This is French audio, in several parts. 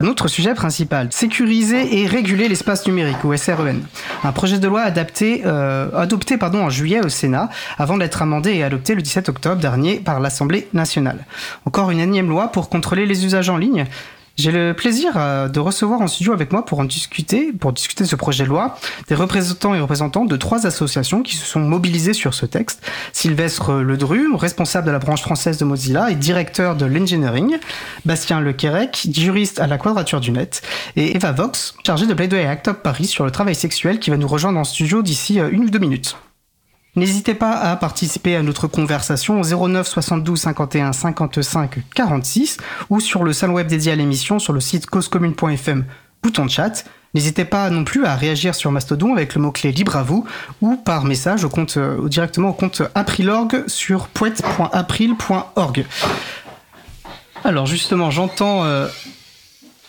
Notre sujet principal, sécuriser et réguler l'espace numérique, ou SREN. Un projet de loi euh, adopté pardon, en juillet au Sénat, avant d'être amendé et adopté le 17 octobre dernier par l'Assemblée nationale. Encore une énième loi pour contrôler les usages en ligne j'ai le plaisir euh, de recevoir en studio avec moi pour en discuter, pour discuter de ce projet de loi, des représentants et représentantes de trois associations qui se sont mobilisées sur ce texte. Sylvestre Ledru, responsable de la branche française de Mozilla et directeur de l'engineering. Bastien Lequerec, juriste à la Quadrature du Net. Et Eva Vox, chargée de plaidoyer à Act Up Paris sur le travail sexuel qui va nous rejoindre en studio d'ici euh, une ou deux minutes. N'hésitez pas à participer à notre conversation au 09 72 51 55 46 ou sur le salon web dédié à l'émission sur le site causecommune.fm, bouton de chat. N'hésitez pas non plus à réagir sur Mastodon avec le mot-clé libre à vous ou par message au compte, euh, directement au compte Aprilorg sur poète.april.org. Alors justement, j'entends euh,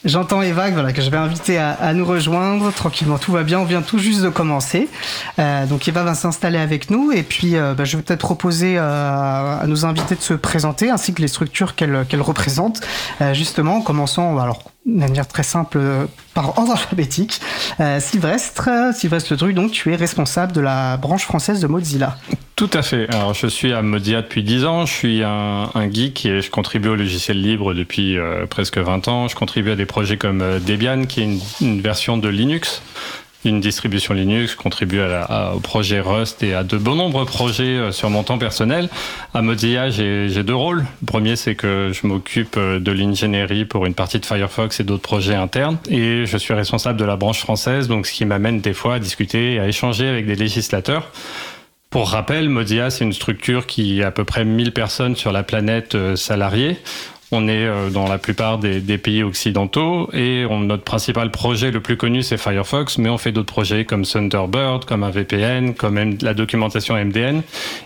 J'entends Eva voilà, que je vais inviter à, nous rejoindre tranquillement. Tout va bien, on vient tout juste de commencer. Euh, donc Eva va s'installer avec nous et puis euh, bah, je vais peut-être proposer euh, à nos invités de se présenter ainsi que les structures qu'elle qu'elle représente. justement, en commençant alors de manière très simple par ordre alphabétique. Sylvestre, Sylvestre Dru, donc tu es responsable de la branche française de Mozilla. Tout à fait. Alors, je suis à Mozilla depuis 10 ans. Je suis un, geek et je contribue au logiciel libre depuis euh, presque 20 ans. Je contribue à des projets comme euh, Debian, qui est une version de Linux une distribution Linux, contribue à la, au projet Rust et à de bon nombreux projets euh, sur mon temps personnel. À Mozilla, j'ai deux rôles. Le premier, c'est que je m'occupe de l'ingénierie pour une partie de Firefox et d'autres projets internes. Et je suis responsable de la branche française, donc ce qui m'amène des fois à discuter et à échanger avec des législateurs pour rappel, Mozilla, c'est une structure qui a à peu près 1000 personnes sur la planète euh, salariées. On est euh, dans la plupart des, pays occidentaux et notre principal projet le plus connu c'est Firefox, mais on fait d'autres projets comme Thunderbird, comme un VPN, comme la documentation MDN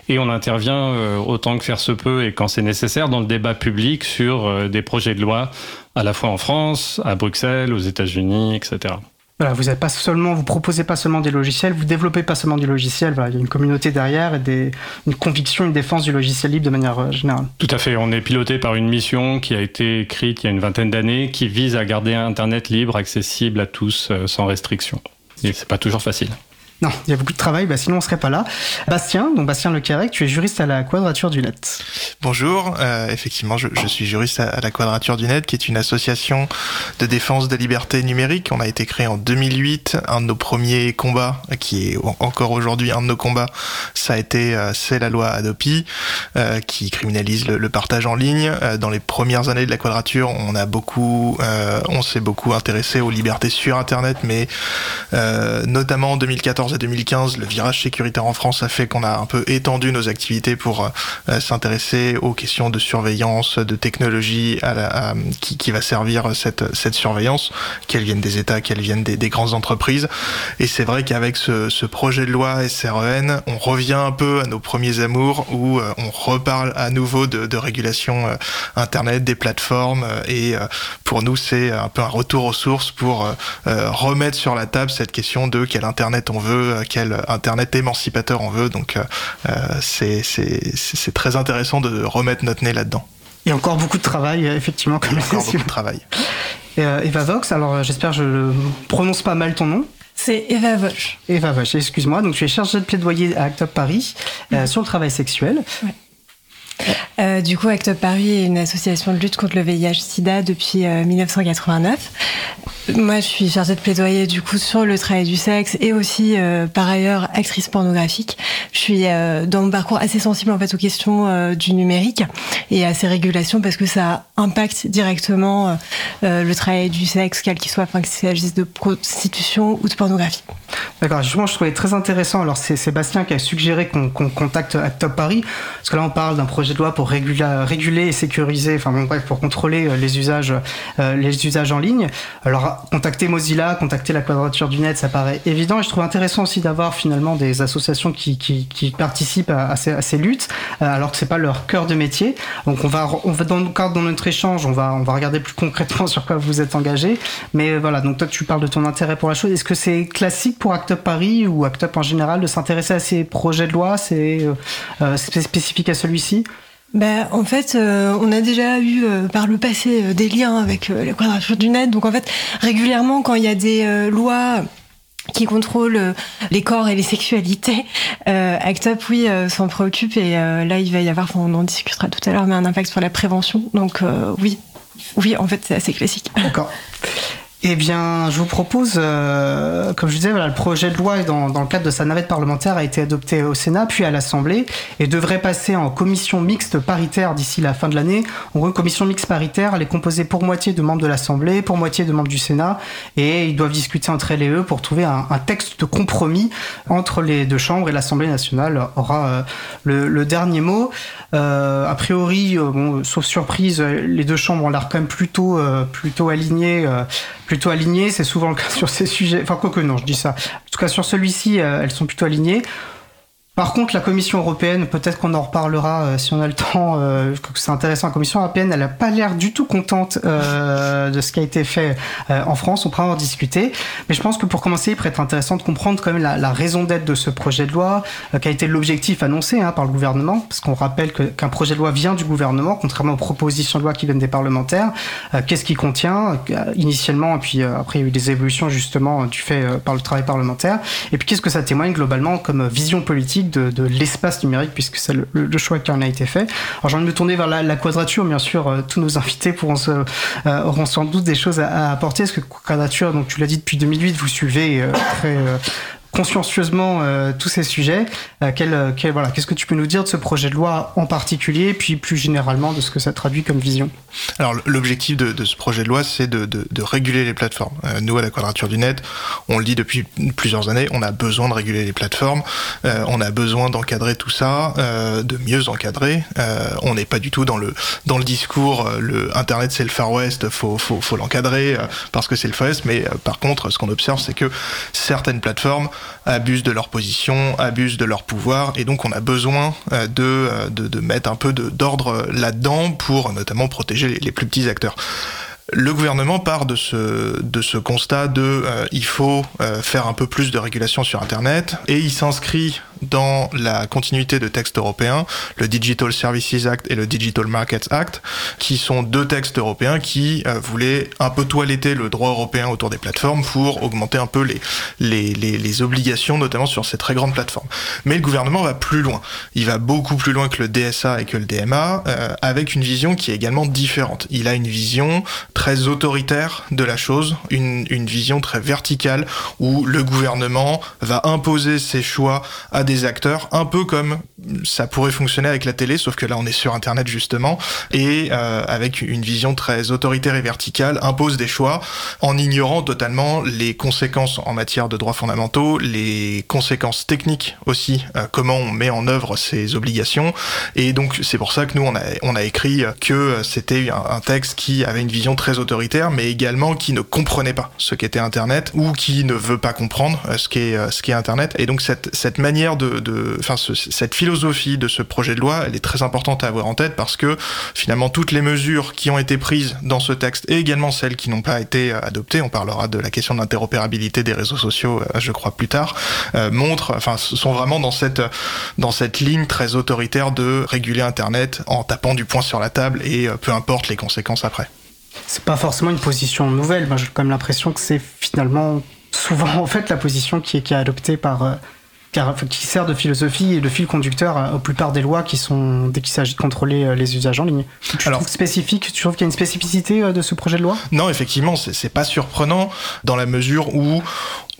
et on intervient euh, autant que faire se peut et quand c'est nécessaire dans le débat public sur des projets de loi à la fois en France, à Bruxelles, aux États-Unis, etc. Voilà, vous n'êtes pas seulement, vous proposez pas seulement des logiciels, vous développez pas seulement du logiciel. Il y a une communauté derrière et une conviction, une défense du logiciel libre de manière euh, générale. Tout à fait. On est piloté par une mission qui a été écrite il y a une vingtaine d'années, qui vise à garder Internet libre, accessible à tous, euh, sans restriction. Et c'est pas toujours facile. Non, il y a beaucoup de travail, bah sinon on serait pas là. Bastien, donc Bastien Lecarec, tu es juriste à la Quadrature du Net. Bonjour, euh, effectivement, je, suis juriste à, la Quadrature du Net, qui est une association de défense des libertés numériques. On a été créé en 2008. Un de nos premiers combats, qui est encore aujourd'hui un de nos combats, ça a été euh, c'est la loi Adopi, euh, qui criminalise le, le, partage en ligne. Dans les premières années de la Quadrature, on a beaucoup, on s'est beaucoup intéressé aux libertés sur Internet, mais notamment en 2014 à 2015, le virage sécuritaire en France a fait qu'on a un peu étendu nos activités pour euh, s'intéresser aux questions de surveillance, de technologie qui, va servir cette, cette surveillance, qu'elle vienne des États, qu'elle vienne des, des, grandes entreprises. Et c'est vrai qu'avec ce, projet de loi SREN, on revient un peu à nos premiers amours où euh, on reparle à nouveau de, régulation euh, Internet, des plateformes. et pour nous, c'est un peu un retour aux sources pour remettre sur la table cette question de quel Internet on veut euh, quel Internet émancipateur on veut. Donc euh, euh, c'est très intéressant de remettre notre nez là-dedans. Il y a encore beaucoup de travail, effectivement. Comme Il y a encore beaucoup de travail. Eva Vox, alors j'espère que je prononce pas mal ton nom. C'est Eva Vox. Eva Vox, excuse-moi. Donc tu es chargée de plaidoyer à Act Paris sur le travail sexuel. Euh, du coup, Act Up Paris est une association de lutte contre le VIH/SIDA depuis 1989. Euh, Moi, je suis chargée de plaidoyer du coup sur le travail du sexe et aussi, euh, par ailleurs, actrice pornographique. Je suis dans mon parcours assez sensible en fait aux questions du numérique et à ces régulations parce que ça impacte directement le travail du sexe, quel qu'il soit, enfin qu'il s'agisse de prostitution ou de pornographie. D'accord. Justement, je trouvais très intéressant. Alors, c'est Sébastien qui a suggéré qu'on contacte Act Up Paris parce que là, on parle d'un projet de loi pour réguler et sécuriser, enfin bon, bref, pour contrôler euh, les usages, euh, les usages en ligne. Alors, contacter Mozilla, contacter la Quadrature du Net, ça paraît évident. Et je trouve intéressant aussi d'avoir finalement des associations qui, qui, qui participent à, ces, à, ces, luttes, euh, alors que c'est pas leur cœur de métier. Donc, on va, on va dans de notre échange, on va, on va regarder plus concrètement sur quoi vous êtes engagé. Mais voilà, donc toi, tu parles de ton intérêt pour la chose. Est-ce que c'est classique pour Act Up Paris ou Act Up en général de s'intéresser à ces projets de loi C'est spécifique à celui-ci? Ben, en fait, euh, on a déjà eu euh, par le passé euh, des liens avec la quadrature du net. Donc en fait, régulièrement, quand il y a des lois qui contrôlent les corps et les sexualités, ACT UP, oui, s'en préoccupe. Et là, il va y avoir, on en discutera tout à l'heure, mais un impact sur la prévention. Donc oui, oui, en fait, c'est assez classique. D'accord. Eh bien, je vous propose, euh, comme je disais, voilà, le projet de loi, dans, le cadre de sa navette parlementaire, a été adopté au Sénat, puis à l'Assemblée, et devrait passer en commission mixte paritaire d'ici la fin de l'année. En gros, une commission mixte paritaire, elle est composée pour moitié de membres de l'Assemblée, pour moitié de membres du Sénat, et ils doivent discuter entre elles et eux pour trouver un, texte de compromis entre les deux chambres, et l'Assemblée nationale aura euh, le, dernier mot. Euh, a priori, sauf surprise, les deux chambres ont l'air quand même plutôt, plutôt plutôt alignées. C'est souvent le cas sur ces sujets. Enfin, quoi que non, je dis ça. En tout cas, sur celui-ci, euh, elles sont plutôt alignées. Par contre, la Commission européenne, peut-être qu'on en reparlera euh, si on a le temps, euh, que c'est intéressant, la Commission européenne, elle n'a pas l'air du tout contente euh, de ce qui a été fait euh, en France, on pourra en discuter. Mais je pense que pour commencer, il pourrait être intéressant de comprendre quand même la, raison d'être de ce projet de loi, euh, qui a été l'objectif annoncé hein, par le gouvernement, parce qu'on rappelle qu'un projet de loi vient du gouvernement, contrairement aux propositions de loi qui viennent des parlementaires. Euh, qu'est-ce qu'il contient initialement, et puis après il y a eu des évolutions justement du fait par le travail parlementaire, et puis qu'est-ce que ça témoigne globalement comme vision politique de, l'espace numérique, puisque c'est le, choix qui en a été fait. Alors j'ai envie de me tourner vers la, quadrature, bien sûr, euh, tous nos invités pourront se, euh, auront sans doute des choses à, à apporter, parce que quadrature, donc tu l'as dit depuis 2008, vous suivez euh, très consciencieusement euh, tous ces sujets. Euh, voilà, qu'est-ce que tu peux nous dire de ce projet de loi en particulier, puis plus généralement de ce que ça traduit comme vision? Alors l'objectif de, ce projet de loi, c'est de, réguler les plateformes. Euh, nous, à la Quadrature du Net, on le dit depuis plusieurs années, on a besoin de réguler les plateformes, euh, on a besoin d'encadrer tout ça, euh, de mieux encadrer. Euh, on n'est pas du tout dans le discours, le Internet c'est le Far West, faut, faut l'encadrer parce que c'est le Far West. Mais par contre, ce qu'on observe, c'est que certaines plateformes abusent de leur position, abusent de leur pouvoir, et donc on a besoin euh, de, euh, de, de mettre un peu d'ordre là-dedans pour notamment protéger les plus petits acteurs. Le gouvernement part de ce, de ce constat de euh, il faut euh, faire un peu plus de régulation sur Internet et il s'inscrit dans la continuité de textes européens, le Digital Services Act et le Digital Markets Act, qui sont deux textes européens qui euh, voulaient un peu toiletter le droit européen autour des plateformes pour augmenter un peu les, les, les, les obligations, notamment sur ces très grandes plateformes. Mais le gouvernement va plus loin. Il va beaucoup plus loin que le DSA et que le DMA, euh, avec une vision qui est également différente. Il a une vision très autoritaire de la chose, une, une vision très verticale où le gouvernement va imposer ses choix à des acteurs, un peu comme ça pourrait fonctionner avec la télé, sauf que là on est sur Internet justement, et euh, avec une vision très autoritaire et verticale, impose des choix en ignorant totalement les conséquences en matière de droits fondamentaux, les conséquences techniques aussi, euh, comment on met en œuvre ces obligations, et donc c'est pour ça que nous on a, on a écrit que c'était un, un texte qui avait une vision très autoritaire, mais également qui ne comprenait pas ce qu'était Internet ou qui ne veut pas comprendre ce qu'est ce qu'est Internet, et donc cette, cette manière de, de enfin ce, cette philosophie de ce projet de loi, elle est très importante à avoir en tête parce que finalement toutes les mesures qui ont été prises dans ce texte et également celles qui n'ont pas été adoptées, on parlera de la question d'interopérabilité des réseaux sociaux, je crois plus tard, euh, montrent, enfin sont vraiment dans cette dans cette ligne très autoritaire de réguler Internet en tapant du poing sur la table et euh, peu importe les conséquences après. C'est pas forcément une position nouvelle. Moi, j'ai quand même l'impression que c'est finalement souvent en fait la position qui est, qui est adoptée par euh, qui sert de philosophie et de fil conducteur aux plupart des lois qui sont dès qu'il s'agit de contrôler les usages en ligne. Tu Alors, trouves spécifique Tu trouves qu'il y a une spécificité de ce projet de loi? Non, effectivement, c'est pas surprenant dans la mesure où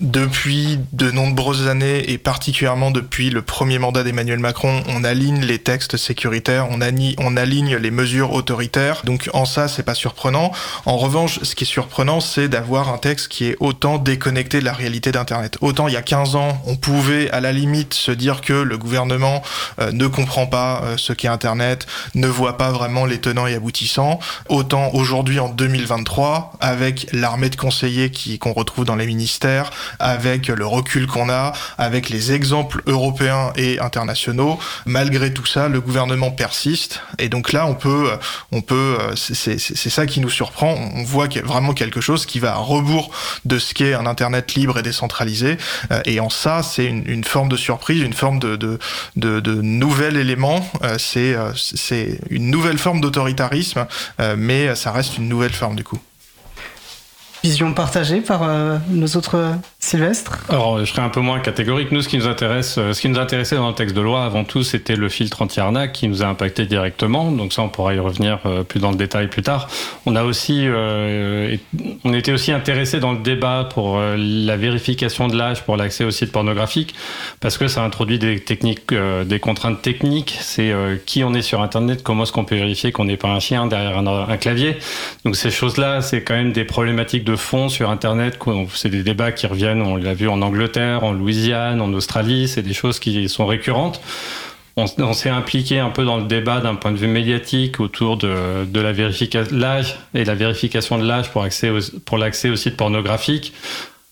depuis de nombreuses années et particulièrement depuis le premier mandat d'Emmanuel Macron, on aligne les textes sécuritaires, on, aligne, les mesures autoritaires. Donc en ça, c'est pas surprenant. En revanche, ce qui est surprenant, c'est d'avoir un texte qui est autant déconnecté de la réalité d'Internet. Autant il y a 15 ans, on pouvait à la limite se dire que le gouvernement euh, ne comprend pas euh, ce qu'est Internet, ne voit pas vraiment les tenants et aboutissants. Autant aujourd'hui en 2023, avec l'armée de conseillers qu'on retrouve dans les ministères, avec le recul qu'on a, avec les exemples européens et internationaux, malgré tout ça, le gouvernement persiste. Et donc là, on peut, on peut, c'est ça qui nous surprend. On voit vraiment quelque chose qui va à rebours de ce qu'est un Internet libre et décentralisé. Et en ça, c'est une, forme de surprise, une forme de, de, de, nouvel élément. C'est c'est une nouvelle forme d'autoritarisme, mais ça reste une nouvelle forme du coup vision partagée par euh, nos autres Sylvestre Alors, je serais un peu moins catégorique. Nous, ce qui nous intéresse, euh, ce qui nous intéressait dans le texte de loi avant tout, c'était le filtre anti-arnaque qui nous a impacté directement. Donc ça, on pourra y revenir euh, plus dans le détail plus tard. On a aussi, euh, on était aussi intéressé dans le débat pour la vérification de l'âge pour l'accès aux sites pornographiques, parce que ça introduit des techniques, des contraintes techniques. C'est qui on est sur Internet, comment est-ce qu'on peut vérifier qu'on n'est pas un chien derrière un clavier? Donc ces choses-là, c'est quand même des problématiques de fond sur Internet. C'est des débats qui reviennent on l'a vu en Angleterre, en Louisiane, en Australie, c'est des choses qui sont récurrentes. On, s'est impliqué un peu dans le débat d'un point de vue médiatique autour de, la vérification l'âge et la vérification de l'âge pour, pour l'accès aux sites pornographiques.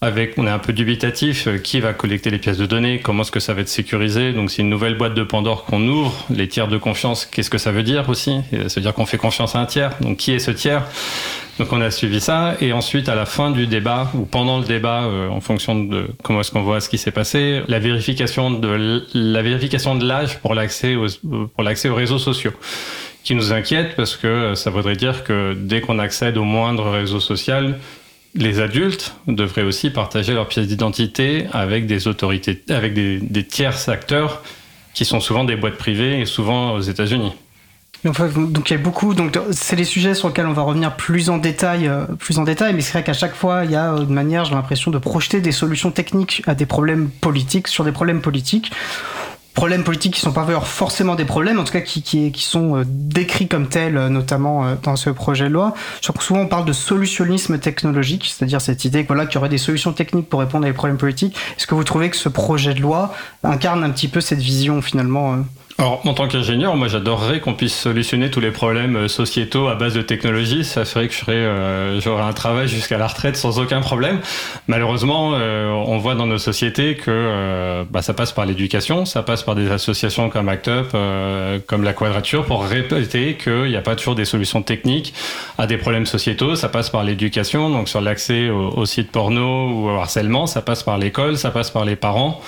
Avec, on est un peu dubitatif, euh, qui va collecter les pièces de données, comment est-ce que ça va être sécurisé. Donc c'est une nouvelle boîte de Pandore qu'on ouvre. Les tiers de confiance, qu'est-ce que ça veut dire aussi? Ça veut dire qu'on fait confiance à un tiers. Donc qui est ce tiers? Donc on a suivi ça. Et ensuite à la fin du débat ou pendant le débat, euh, en fonction de comment est-ce qu'on voit ce qui s'est passé, la vérification de la vérification de l'âge pour l'accès aux, pour l'accès aux réseaux sociaux qui nous inquiète parce que ça voudrait dire que dès qu'on accède au moindre réseau social, les adultes devraient aussi partager leurs pièces d'identité avec des autorités, avec des, des tierces acteurs qui sont souvent des boîtes privées et souvent aux États-Unis donc il y a beaucoup, donc c'est les sujets sur lesquels on va revenir plus en détail, euh, plus en détail. Mais c'est vrai qu'à chaque fois, il y a euh, une manière, j'ai l'impression, de projeter des solutions techniques à des problèmes politiques sur des problèmes politiques. Problèmes politiques qui sont pas forcément des problèmes, en tout cas qui, qui, qui sont euh, décrits comme tels, notamment dans ce projet de loi. Souvent on parle de solutionnisme technologique, c'est-à-dire cette idée voilà, qu'il y aurait des solutions techniques pour répondre à des problèmes politiques. Est-ce que vous trouvez que ce projet de loi incarne un petit peu cette vision finalement alors, en tant qu'ingénieur, moi, j'adorerais qu'on puisse solutionner tous les problèmes euh, sociétaux à base de technologie. Ça ferait que euh, j'aurais un travail jusqu'à la retraite sans aucun problème. Malheureusement, euh, on voit dans nos sociétés que bah, ça passe par l'éducation, ça passe par des associations comme ACT UP, comme la Quadrature, pour répéter qu'il n'y a pas toujours des solutions techniques à des problèmes sociétaux. Ça passe par l'éducation, donc sur l'accès aux sites porno ou au harcèlement, ça passe par l'école, ça passe par les parents.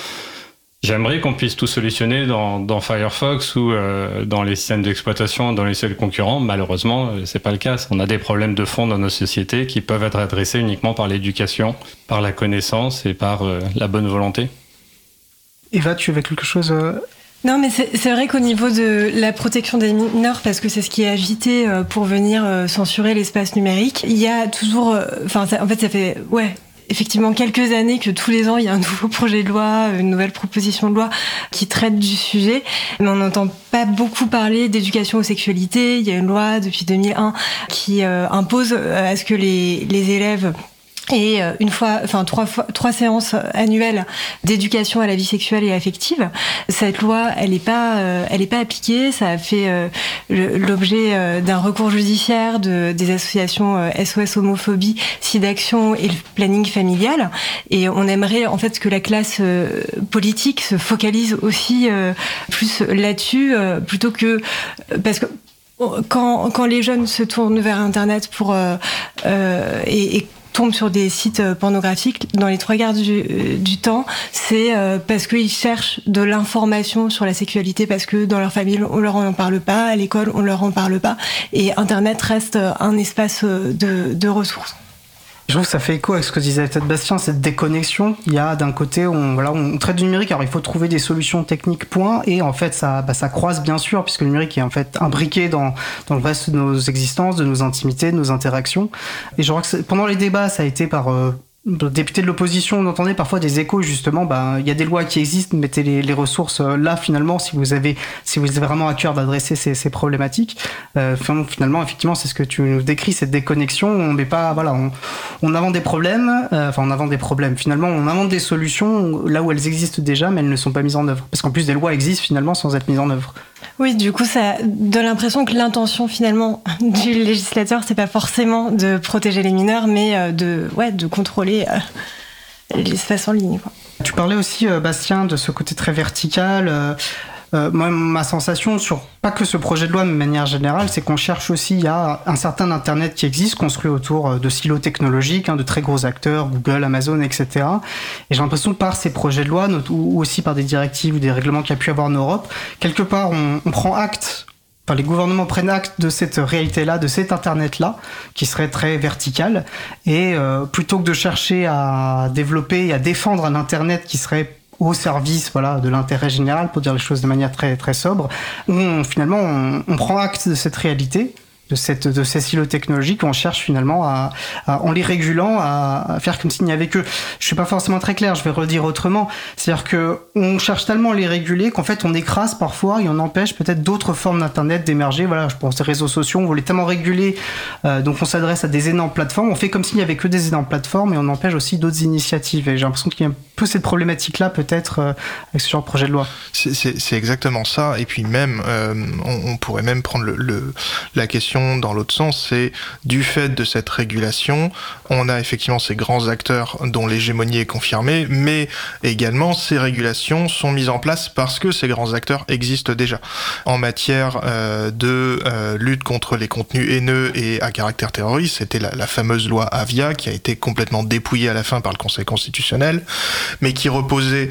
J'aimerais qu'on puisse tout solutionner dans, Firefox ou euh, dans les systèmes d'exploitation, dans les seuls concurrents. Malheureusement, euh, c'est pas le cas. On a des problèmes de fond dans nos sociétés qui peuvent être adressés uniquement par l'éducation, par la connaissance et par euh, la bonne volonté. Eva, tu avais quelque chose non, mais c'est vrai qu'au niveau de la protection des mineurs, parce que c'est ce qui est agité pour venir censurer l'espace numérique, il y a toujours, enfin, en fait, ça fait, ouais, effectivement quelques années que tous les ans il y a un nouveau projet de loi, une nouvelle proposition de loi qui traite du sujet, mais on n'entend pas beaucoup parler d'éducation aux sexualités. Il y a une loi depuis 2001 qui euh, impose euh, à ce que les, les élèves et euh, une fois, enfin trois trois séances annuelles d'éducation à la vie sexuelle et affective. Cette loi, elle n'est pas, euh, elle est pas appliquée. Ça a fait euh, l'objet d'un recours judiciaire de des associations SOS homophobie, SIDAction et le planning familial. Et on aimerait en fait que la classe politique se focalise aussi plus là-dessus, plutôt que parce que quand, quand les jeunes se tournent vers Internet pour et, et tombent sur des sites euh, pornographiques, dans les trois quarts du, euh, du temps, c'est euh, parce qu'ils cherchent de l'information sur la sexualité, parce que dans leur famille, on leur en parle pas, à l'école, on leur en parle pas, et Internet reste un espace de ressources. Je trouve que ça fait écho avec ce que disait peut-être Bastien, cette déconnexion. Il y a d'un côté, on, voilà, on traite du numérique, alors il faut trouver des solutions techniques, point, et en fait, ça, bah, ça croise bien sûr, puisque le numérique est en fait imbriqué dans, dans le reste de nos existences, de nos intimités, de nos interactions. Et je crois que pendant les débats, ça a été par euh, députés de l'opposition, on entendait parfois des échos justement. Ben, il y a des lois qui existent, mettez les, ressources euh, là finalement si vous avez si vous avez vraiment à cœur d'adresser ces, problématiques. Euh, finalement, effectivement, c'est ce que tu nous décris, cette déconnexion. On met pas, voilà, on, on invente des problèmes. Euh, enfin, on invente des problèmes. Finalement, on invente des solutions là où elles existent déjà, mais elles ne sont pas mises en œuvre. Parce qu'en plus, des lois existent finalement sans être mises en œuvre. Oui, du coup, ça donne l'impression que l'intention finalement du législateur, c'est pas forcément de protéger les mineurs, mais de, ouais, de contrôler euh, l'espace en ligne. Tu parlais aussi, Bastien, de ce côté très vertical. Euh, moi, ma sensation sur pas que ce projet de loi, mais de manière générale, c'est qu'on cherche aussi à un certain Internet qui existe, construit autour euh, de silos technologiques, hein, de très gros acteurs, Google, Amazon, etc. Et j'ai l'impression que par ces projets de loi, ou aussi par des directives ou des règlements qu'il y a pu avoir en Europe, quelque part, on prend acte Enfin, les gouvernements prennent acte de cette réalité-là, de cet Internet-là, qui serait très vertical, et euh, plutôt que de chercher à développer et à défendre un Internet qui serait au service voilà de l'intérêt général pour dire les choses de manière très très sobre finalement on, prend acte de cette réalité de, ces silos technologiques, on cherche finalement à, en les régulant, à, faire comme s'il n'y avait que. Je suis pas forcément très clair, je vais redire autrement. C'est-à-dire que on cherche tellement à les réguler qu'en fait on écrase parfois et on empêche peut-être d'autres formes d'internet d'émerger. Voilà, je pense aux réseaux sociaux, on voulait tellement réguler, euh, donc on s'adresse à des énormes plateformes. On fait comme s'il n'y avait que des énormes plateformes et on empêche aussi d'autres initiatives. Et j'ai l'impression qu'il y a un peu cette problématique-là peut-être euh, avec ce genre de projet de loi. C'est exactement ça. Et puis même, euh, on, pourrait même prendre la question dans l'autre sens, c'est du fait de cette régulation, on a effectivement ces grands acteurs dont l'hégémonie est confirmée, mais également ces régulations sont mises en place parce que ces grands acteurs existent déjà. En matière euh, de euh, lutte contre les contenus haineux et à caractère terroriste, c'était la, fameuse loi Avia qui a été complètement dépouillée à la fin par le Conseil constitutionnel, mais qui reposait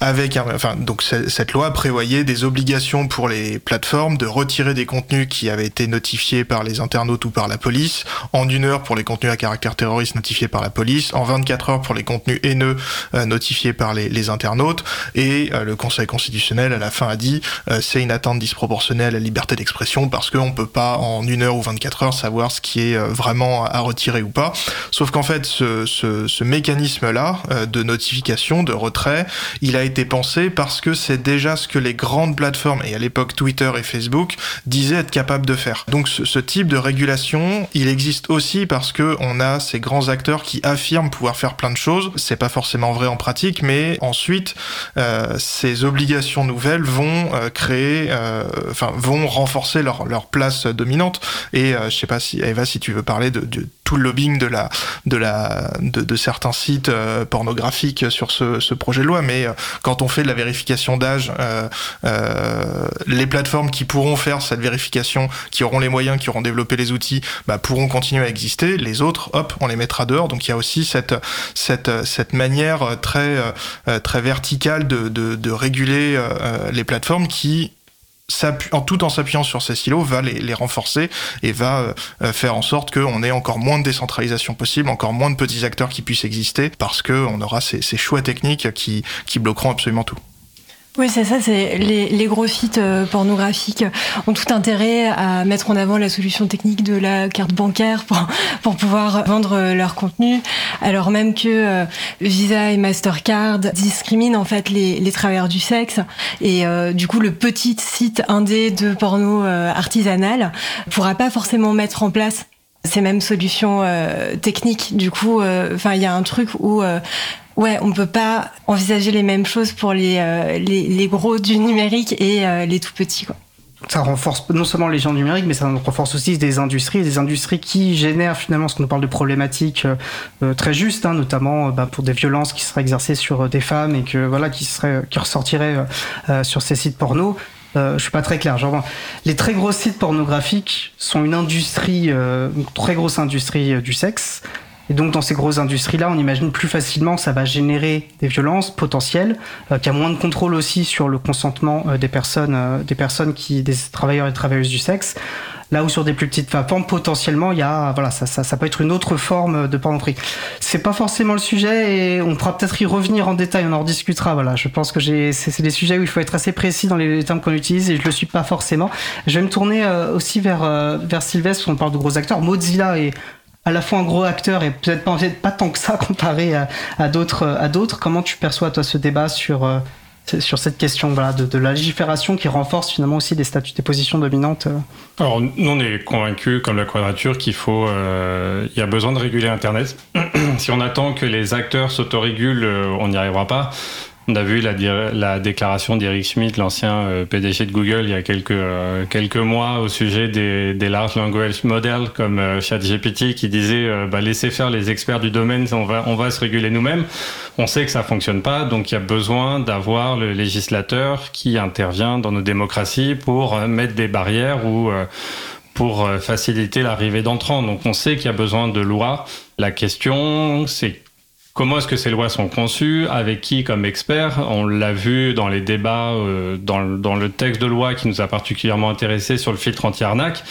avec enfin donc cette loi prévoyait des obligations pour les plateformes de retirer des contenus qui avaient été notifiés par les internautes ou par la police, en une heure pour les contenus à caractère terroriste notifiés par la police, en 24 heures pour les contenus haineux euh, notifiés par les, internautes, et euh, le Conseil constitutionnel à la fin a dit euh, c'est une atteinte disproportionnée à la liberté d'expression parce qu'on peut pas en une heure ou 24 heures savoir ce qui est vraiment à retirer ou pas. Sauf qu'en fait ce, ce, mécanisme-là de notification, de retrait, il a été pensé parce que c'est déjà ce que les grandes plateformes, et à l'époque Twitter et Facebook, disaient être capables de faire. Donc ce type de régulation, il existe aussi parce que on a ces grands acteurs qui affirment pouvoir faire plein de choses. C'est pas forcément vrai en pratique, mais ensuite euh, ces obligations nouvelles vont euh, créer, euh, enfin vont renforcer leur, place dominante. Et je sais pas si Eva, si tu veux parler de, tout le lobbying de la de la de, certains sites pornographiques sur ce, ce, projet de loi, mais quand on fait de la vérification d'âge, les plateformes qui pourront faire cette vérification, qui auront les moyens, qui auront développé les outils, bah, pourront continuer à exister. Les autres, hop, on les mettra dehors. Donc il y a aussi cette manière très euh, très verticale de réguler euh, les plateformes qui tout en s'appuyant sur ces silos, va les, renforcer et va euh, faire en sorte qu'on ait encore moins de décentralisation possible, encore moins de petits acteurs qui puissent exister, parce qu'on aura ces, choix techniques qui bloqueront absolument tout. Oui, c'est ça. C'est les, gros sites euh, pornographiques ont tout intérêt à mettre en avant la solution technique de la carte bancaire pour, pouvoir vendre euh, leur contenu, alors même que euh, Visa et Mastercard discriminent en fait les, les travailleurs du sexe et du coup le petit site indé de porno artisanal pourra pas forcément mettre en place ces mêmes solutions techniques. Du coup, enfin, il y a un truc où Ouais, on peut pas envisager les mêmes choses pour les, euh, les, les, gros du numérique et euh, les tout petits. Quoi. Ça renforce non seulement les gens numériques, mais ça renforce aussi des industries, des industries qui génèrent finalement ce qu'on parle de problématiques euh, très justes, hein, notamment bah, pour des violences qui seraient exercées sur des femmes et que voilà qui seraient qui ressortiraient sur ces sites porno. je suis pas très clair. Genre, les très gros sites pornographiques sont une industrie, une très grosse industrie du sexe. Et donc dans ces grosses industries-là, on imagine plus facilement ça va générer des violences potentielles, euh, qu'il y a moins de contrôle aussi sur le consentement euh, des personnes, euh, des personnes qui, des travailleurs et travailleuses du sexe. Là où sur des plus petites plateformes, potentiellement, il y a, voilà, ça, ça, ça peut être une autre forme de pornographie. C'est pas forcément le sujet et on pourra peut-être y revenir en détail, on en rediscutera. Voilà, je pense que j'ai, c'est des sujets où il faut être assez précis dans les termes qu'on utilise et je le suis pas forcément. Je vais me tourner aussi vers vers Sylvestre, qu'on parle de gros acteurs. Mozilla est à la fois un gros acteur et peut-être pas, tant que ça comparé à, à d'autres. Comment tu perçois toi ce débat sur euh, sur cette question voilà, de, la légifération qui renforce finalement aussi des statuts, des positions dominantes euh? Alors nous on est convaincus comme la quadrature qu'il faut, euh, il y a besoin de réguler Internet. si on attend que les acteurs s'autorégulent, on n'y arrivera pas. On a vu la, la déclaration d'Eric Schmidt, l'ancien euh, PDG de Google, il y a quelques, euh, quelques mois au sujet des, des large language models comme euh, ChatGPT qui disait bah, laissez faire les experts du domaine, on va, on va se réguler nous-mêmes. On sait que ça fonctionne pas, donc il y a besoin d'avoir le législateur qui intervient dans nos démocraties pour mettre des barrières ou pour faciliter l'arrivée d'entrants. Donc on sait qu'il y a besoin de lois. La question, c'est Comment est-ce que ces lois sont conçues? Avec qui? Comme expert? On l'a vu dans les débats, euh, dans, dans, le texte de loi qui nous a particulièrement intéressé sur le filtre anti-arnaque.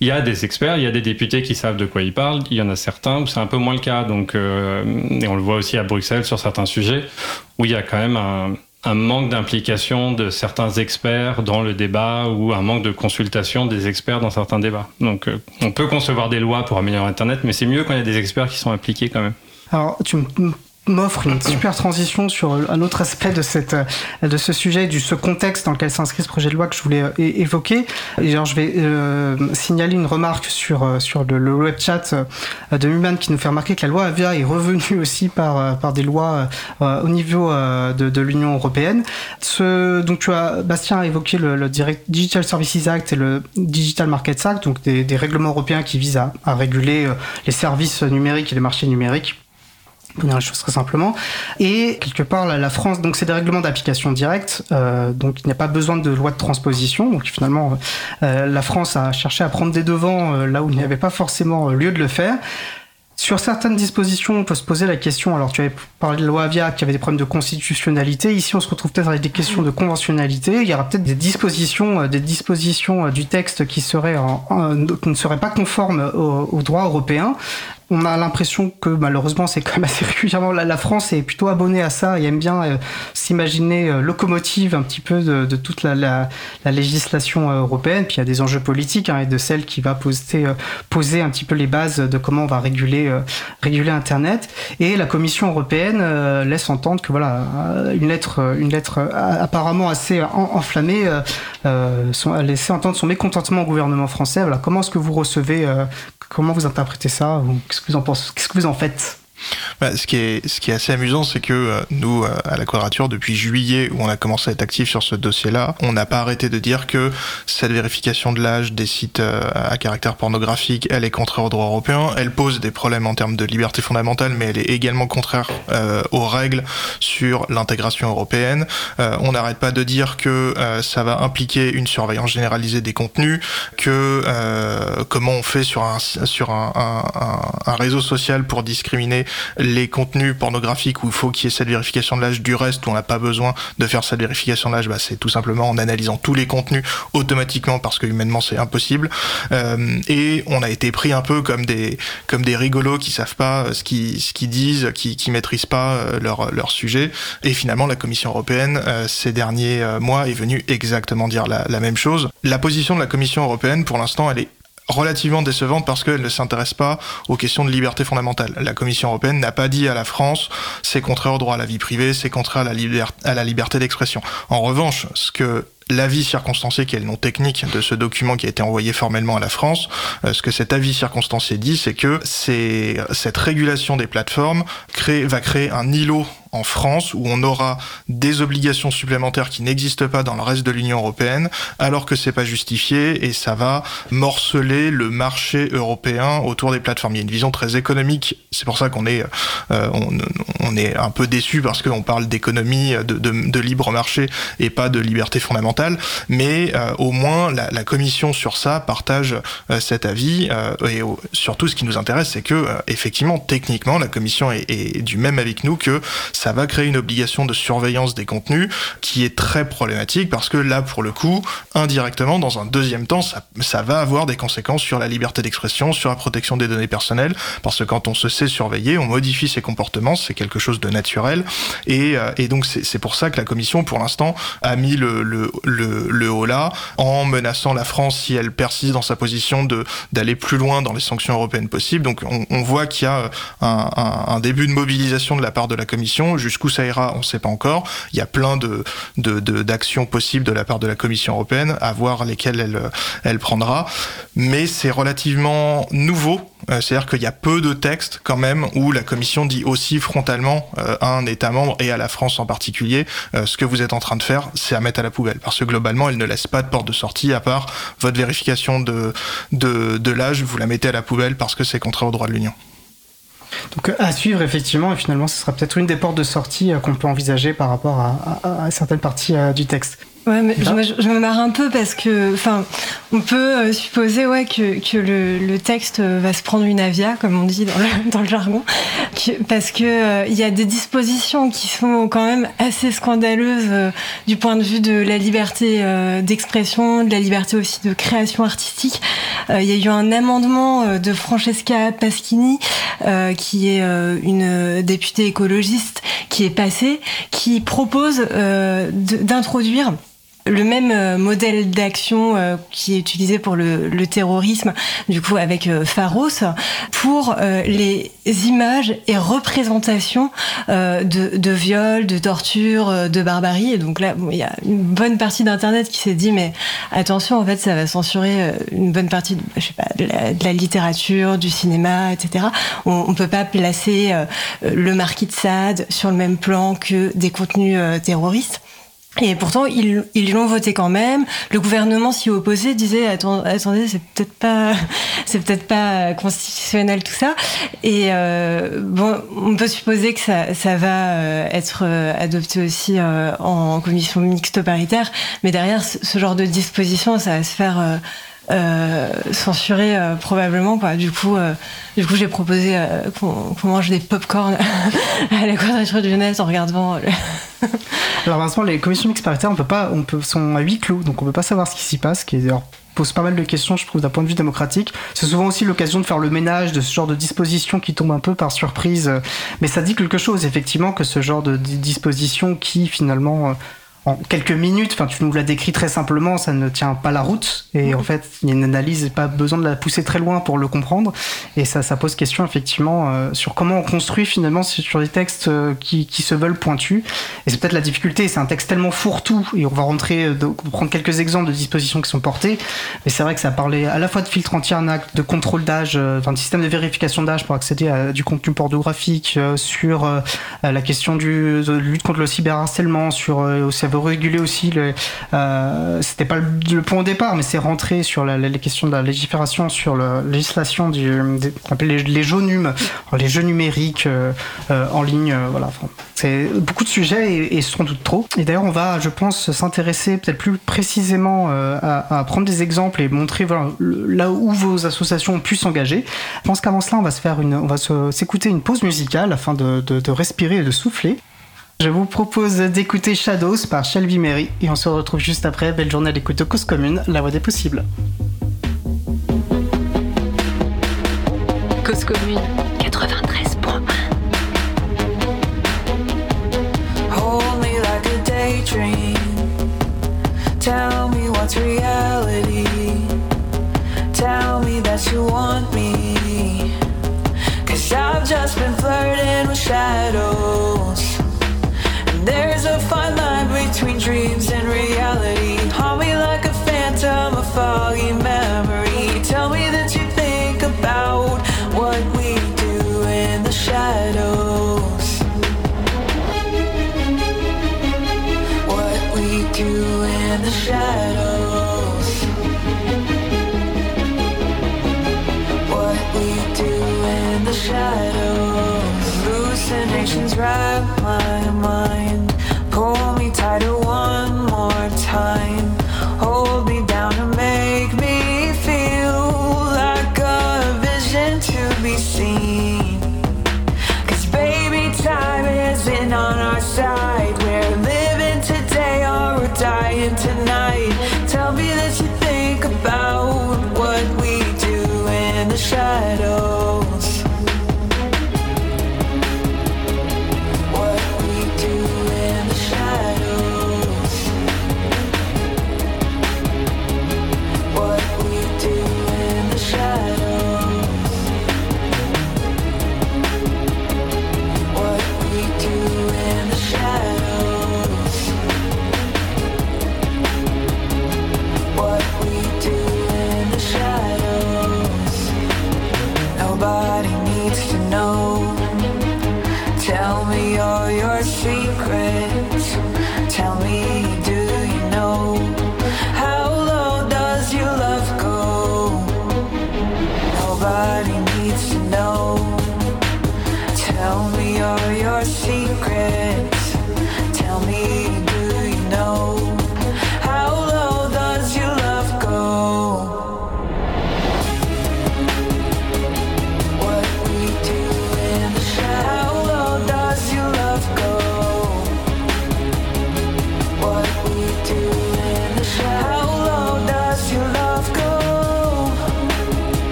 Il y a des experts, il y a des députés qui savent de quoi ils parlent. Il y en a certains où c'est un peu moins le cas. Donc, euh, et on le voit aussi à Bruxelles sur certains sujets où il y a quand même un, un manque d'implication de certains experts dans le débat ou un manque de consultation des experts dans certains débats. Donc, euh, on peut concevoir des lois pour améliorer Internet, mais c'est mieux quand il y a des experts qui sont impliqués quand même. Alors, tu m'offre une super transition sur un autre aspect de cette de ce sujet du ce contexte dans lequel s'inscrit ce projet de loi que je voulais euh, évoquer. Et genre je vais euh, signaler une remarque sur euh, sur le, le web chat de Muman qui nous fait remarquer que la loi Avia est revenue aussi par par des lois au niveau de, de l'Union européenne. Ce donc tu as Bastien a évoqué le, le Digital Services Act et le Digital Markets Act donc des, des règlements européens qui visent à, à réguler les services numériques et les marchés numériques pour dire les choses très simplement. Et quelque part, la, France, donc c'est des règlements d'application directe, euh, donc il n'y a pas besoin de loi de transposition. Donc finalement, euh, la France a cherché à prendre des devants euh, là où il n'y avait pas forcément lieu de le faire. Sur certaines dispositions, on peut se poser la question, alors tu avais parlé de loi Avia qui avait des problèmes de constitutionnalité, ici on se retrouve peut-être avec des questions de conventionnalité, il y aura peut-être des dispositions, des dispositions du texte qui, seraient qui ne seraient pas conformes au, au droit européen, on a l'impression que malheureusement c'est quand même assez régulièrement la, France est plutôt abonnée à ça et aime bien euh, s'imaginer euh, locomotive un petit peu de, toute la, législation euh, européenne. Puis il y a des enjeux politiques hein, et de celle qui va poser, poser un petit peu les bases de comment on va réguler, réguler Internet. Et la Commission européenne laisse entendre que voilà une lettre, une lettre apparemment assez enflammée son, laissé entendre son mécontentement au gouvernement français. Voilà, comment est-ce que vous recevez Comment vous interprétez ça Qu'est-ce que vous en faites? Bah, ce, qui est, ce qui est assez amusant, c'est que euh, nous, euh, à la Quadrature, depuis juillet, où on a commencé à être actif sur ce dossier-là, on n'a pas arrêté de dire que cette vérification de l'âge des sites euh, à caractère pornographique, elle est contraire au droit européen, elle pose des problèmes en termes de liberté fondamentale, mais elle est également contraire aux règles sur l'intégration européenne. on n'arrête pas de dire que ça va impliquer une surveillance généralisée des contenus, que comment on fait sur un, sur un, un réseau social pour discriminer les contenus pornographiques où il faut qu'il y ait cette vérification de l'âge du reste où on n'a pas besoin de faire cette vérification de l'âge, bah, c'est tout simplement en analysant tous les contenus automatiquement parce que humainement c'est impossible. Euh, et on a été pris un peu comme des comme des rigolos qui savent pas euh, ce qu'ils ce qu'ils disent, qui qui maîtrisent pas euh, leur leur sujet. Et finalement la Commission européenne ces derniers mois est venue exactement dire la, la même chose. La position de la Commission européenne pour l'instant elle est relativement décevante parce qu'elle ne s'intéresse pas aux questions de liberté fondamentale. La Commission européenne n'a pas dit à la France c'est contraire au droit à la vie privée, c'est contraire à la, liberté d'expression. En revanche, ce que l'avis circonstancié, qui est le nom technique de ce document qui a été envoyé formellement à la France, euh, ce que cet avis circonstancié dit, c'est que cette régulation des plateformes va créer un îlot en France où on aura des obligations supplémentaires qui n'existent pas dans le reste de l'Union européenne alors que c'est pas justifié et ça va morceler le marché européen autour des plateformes. Il y a une vision très économique, c'est pour ça qu'on est euh, on, est un peu déçu parce qu'on parle d'économie, de, libre marché et pas de liberté fondamentale, mais euh, au moins la, la, commission sur ça partage euh, cet avis et surtout ce qui nous intéresse c'est que effectivement techniquement la commission est, est du même avec nous que ça va créer une obligation de surveillance des contenus qui est très problématique parce que là, pour le coup, indirectement, dans un deuxième temps, ça, ça va avoir des conséquences sur la liberté d'expression, sur la protection des données personnelles, parce que quand on se sait surveiller, on modifie ses comportements, c'est quelque chose de naturel, et, euh, et donc c'est pour ça que la Commission, pour l'instant, a mis le, le, le, haut là, en menaçant la France si elle persiste dans sa position d'aller plus loin dans les sanctions européennes possibles. Donc on, on voit qu'il y a un, un, un début de mobilisation de la part de la Commission Jusqu'où ça ira, on ne sait pas encore. Il y a plein de, d'actions possibles de la part de la Commission européenne, à voir lesquelles elle, elle prendra. Mais c'est relativement nouveau. Euh, c'est-à-dire qu'il y a peu de textes quand même où la Commission dit aussi frontalement euh, à un État membre et à la France en particulier, euh, ce que vous êtes en train de faire, c'est à mettre à la poubelle. Parce que globalement, elle ne laisse pas de porte de sortie à part votre vérification de, de, de l'âge, vous la mettez à la poubelle parce que c'est contraire au droit de l'Union. Donc à suivre effectivement, et finalement ce sera peut-être une des portes de sortie qu'on peut envisager par rapport à, certaines parties du texte. Ouais, mais je, me marre un peu parce que, enfin, on peut euh, supposer ouais que, que le, le, texte va se prendre une avia, comme on dit dans le, dans le jargon, parce que euh, il y a des dispositions qui sont quand même assez scandaleuses euh, du point de vue de la liberté d'expression, de la liberté aussi de création artistique. Il y a eu un amendement de Francesca Paschini, qui est une députée écologiste, qui est passée, qui propose d'introduire le même euh, modèle d'action euh, qui est utilisé pour le, le terrorisme, du coup avec euh, Pharos, pour les images et représentations de, de viols, de torture, de barbarie. Et donc là, il y a une bonne partie d'Internet qui s'est dit, mais attention, en fait, ça va censurer une bonne partie, de, je sais pas, de la, littérature, du cinéma, etc. On, on peut pas placer le marquis de Sade sur le même plan que des contenus terroristes. Et pourtant, ils, l'ont voté quand même. Le gouvernement s'y opposait, disait attendez, c'est peut-être pas, c'est peut-être pas constitutionnel tout ça. Et euh, bon, on peut supposer que ça, ça va euh, être euh, adopté aussi euh, en commission mixte paritaire. Mais derrière, ce genre de disposition, ça va se faire censuré euh, probablement quoi. Du coup, euh, du coup, j'ai proposé qu'on mange des pop-corn à la quadrature du net en regardant. Alors malheureusement, les commissions mixtes paritaires, on peut pas, sont à huis clos, donc on peut pas savoir ce qui s'y passe, qui est pose pas mal de questions, je trouve, d'un point de vue démocratique. C'est souvent aussi l'occasion de faire le ménage de ce genre de dispositions qui tombent un peu par surprise. Mais ça dit quelque chose, effectivement, que ce genre de dispositions qui, finalement, en quelques minutes, enfin tu nous l'as décrit très simplement, ça ne tient pas la route. Et en fait il y a une analyse, pas besoin de la pousser très loin pour le comprendre. Et ça, ça pose question effectivement euh, sur comment on construit finalement sur des textes euh, qui, qui, se veulent pointus. Et c'est peut-être la difficulté, c'est un texte tellement fourre-tout et on va rentrer, euh, de, prendre quelques exemples de dispositions qui sont portées. Mais c'est vrai que ça parlait à la fois de filtre anti-arnaque, de contrôle d'âge, enfin de système de vérification d'âge pour accéder à du contenu pornographique, sur la question du de lutte contre le cyberharcèlement, sur aussi veut réguler aussi le. Euh, c'était pas le, point au départ, mais c'est rentré sur les questions de la légifération, sur la législation les jeux numériques euh, euh, en ligne. voilà, c'est beaucoup de sujets et, et sans doute trop. Et d'ailleurs, on va, je pense, s'intéresser peut-être plus précisément à, prendre des exemples et montrer là où vos associations ont pu s'engager. Je pense qu'avant cela, on va se faire on va s'écouter une pause musicale afin de respirer et de souffler. Je vous propose d'écouter Shadows par Shelby Mary et on se retrouve juste après. Belle journée à l'écoute de Cause Commune, la voix des possibles. Cause Commune. 93.1 Hold me like a daydream. Tell me what's reality. Tell me that you want me. Cause I've just been flirting with shadows There's a fine line between dreams and reality. Haunt me like a phantom, a foggy memory. Tell me that you think about what we do in the shadows. What we do in the shadows. What we do in the shadows. Hallucinations wrap my mind time.